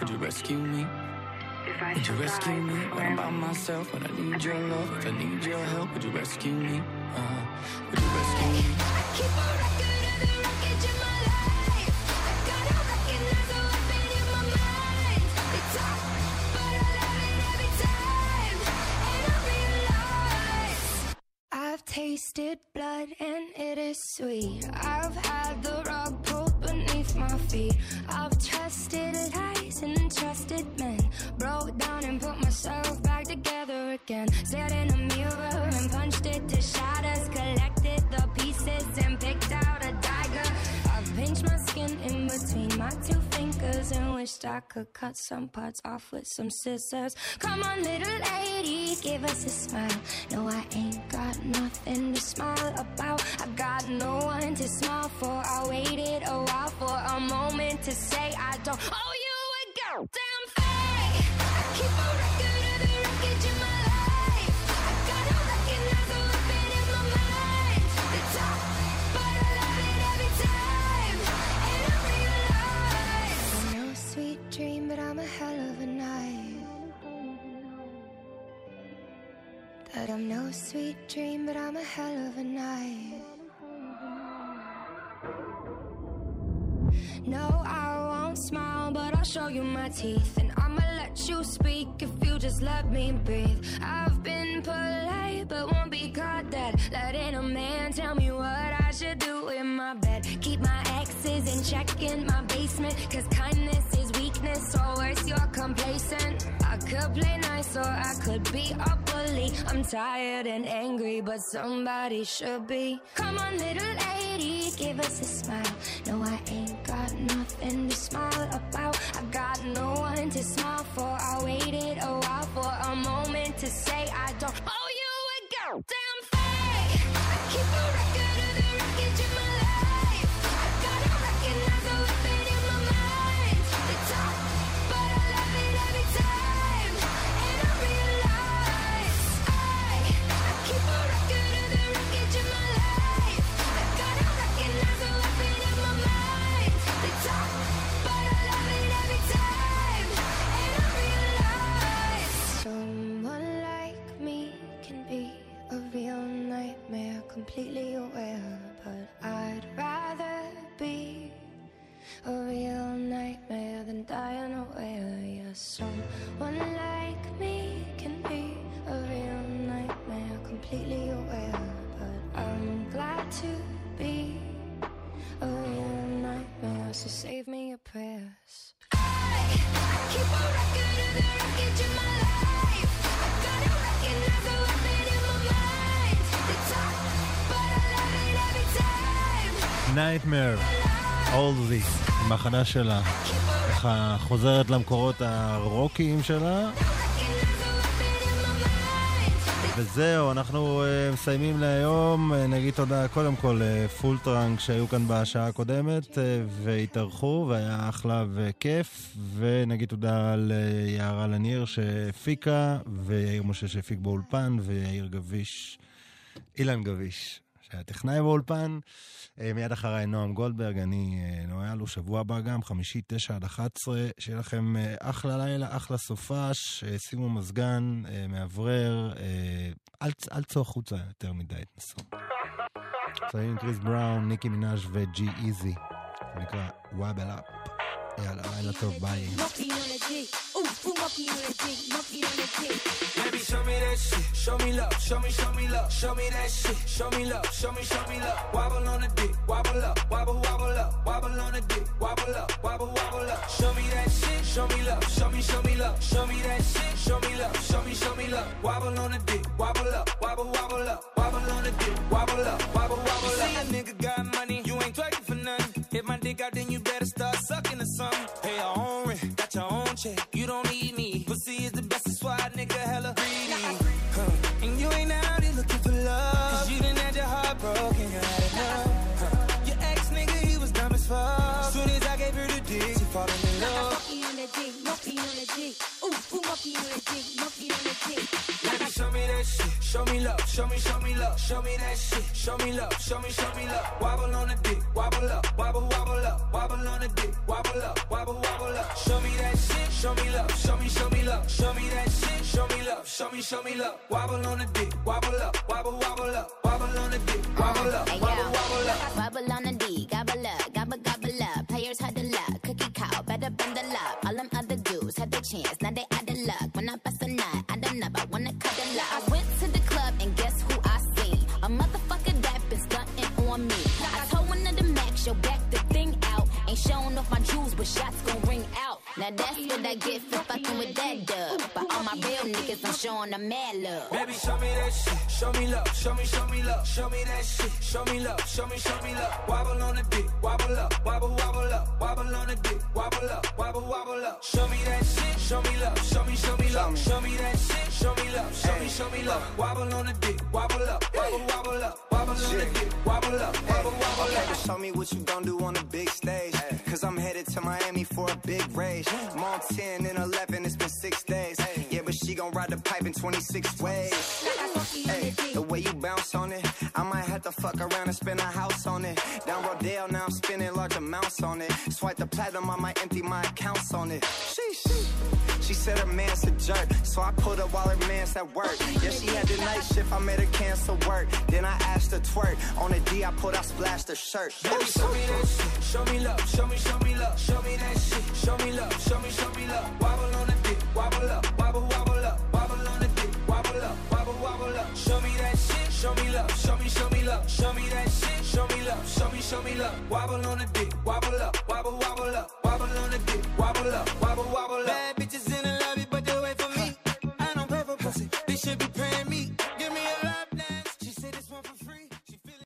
would you rescue me? Would you rescue me when I'm by myself? When I need your love, if I need your help, would you rescue me? Uh, would you rescue me? I've tasted blood could cut some parts off with some scissors. Come on, little lady, give us a smile. No, I ain't got nothing to smile about. I got no one to smile for. I waited a while for a moment to say I don't owe you a goddamn thing. Dream, but I'm a hell of a night. That I'm no sweet dream, but I'm a hell of a night. No, I won't smile, but I'll show you my teeth. And I'ma let you speak if you just let me breathe. I've been polite, but won't be caught dead. Letting a man tell me what I should do in my bed. Keep my exes in check in my basement. Cause kindness weakness, worse, you're complacent. I could play nice, or I could be a bully. I'm tired and angry, but somebody should be. Come on, little lady, give us a smile. No, I ain't got nothing to smile about. I got no one to smile for. I waited a while for a moment to say I don't owe you a goddamn thing. completely aware, but I'd rather be a real nightmare than dying away. Yeah, someone like me can be a real nightmare, completely aware, but I'm glad to be a real nightmare. So save me your prayers. I, I keep a record of the wreckage in my life. All This, החדש שלה, ככה חוזרת למקורות הרוקיים שלה. וזהו, אנחנו uh, מסיימים להיום. Uh, נגיד תודה קודם כל לפול טראנק שהיו כאן בשעה הקודמת והתארחו, והיה אחלה וכיף. ונגיד תודה ליערה לניר שהפיקה, ויאיר משה שהפיק באולפן, ויאיר גביש, אילן גביש, שהיה טכנאי באולפן. אה, מיד אחריי נועם גולדברג, אני אה, נועה אלו, שבוע הבא גם, חמישי, תשע עד אחת עשרה. שיהיה לכם אה, אחלה לילה, אחלה סופש, שימו מזגן, מאוורר, אל, אל צאו החוצה יותר מדי, תנסו. צעים קריס בראון, ניקי מנאז' וג'י איזי. נקרא וואבל אפ. יאללה, לילה טוב, ביי. Baby, show me that shit. Show me love. Show me, show me love. Show me that shit. Show me love. Show me, show me love. Wobble on the dick. Wobble up. Wobble, wobble up. Wobble on the dick. Wobble up. Wobble, wobble up. Show me that shit. Show me love. Show me, show me love. Show me that shit. Show me love. Show me, show me love. Wobble on the dick. Wobble up. Wobble, wobble up. Wobble on the dick. Wobble up. Wobble, wobble up. See a nigga got money. You ain't twerking for nothing. Hit my dick out, then you better start sucking or something. Pay your own falling in love. Baby, show me that shit. Show me love. Show me, show me love. Show me that shit. Show me love. Show me, show me love. Wobble on the dick. Wobble up. Wobble, wobble up. Wobble on the dick. Wobble up. Wobble, wobble up. Show me that shit. Show me love. Show me, show me love. Show me that shit. Show me love. Show me, show me love. Wobble on the dick. Wobble up. Wobble, wobble up. Wobble on the dick. Wobble up. Wobble, wobble up. Wobble on the D, gobble up, chance, now they out of luck. When I bust a nut, I don't know, I wanna cuddle up. I went to the club and guess who I seen? A motherfucker that been stunting on me. I told one of the max, yo, back the thing out. Ain't showing off my jewels, but shots gon'. Now that's what I get for fucking with that dub. But all my real niggas, I'm showing them mad love. Baby, show me that shit. Show me love. Show me, show me love. Show me that shit. Show me love. Show me, show me love. Wobble on the dick. Wobble up. Wobble, wobble up. Wobble on the dick. Wobble up. Wobble, wobble up. Show me that shit. Show me love. Show me, show me love. Show me that shit. Show me love. Show me, show me love. Wobble on the dick. Wobble up. Wobble, wobble up. Wobble on the dick. Wobble up. Wobble, wobble up. show me what you gon' do on the big stage. Cause I'm headed to Miami for a big rage. I'm on 10 and 11, it's been six days. Yeah, but she gon' ride the pipe in 26 ways. Hey, the way you bounce on it, I might have to fuck around and spend a house on it. Down Rodale, now I'm spending large amounts on it. Swipe the platinum, I might empty my accounts on it. Sheesh. She said her man's a jerk, so I put her while her man's at work. Yeah, she had the night shift, I made her cancel work. Then I asked her twerk. On the D, I put, I splashed her shirt. Baby, show me that shit. Show me love. Show me, show me love. Show me that shit. Show me love. Show me, show me love. Wobble on the dick. Wobble up. Wobble, wobble up. Wobble on the dick. Wobble up. Wobble, wobble up. Show me that shit. Show me love. Show me, show me love. Show me that shit. Show me love. Show me, show me love. Wobble on the dick. Wobble up. Wobble, wobble up. Wobble on the dick. Wobble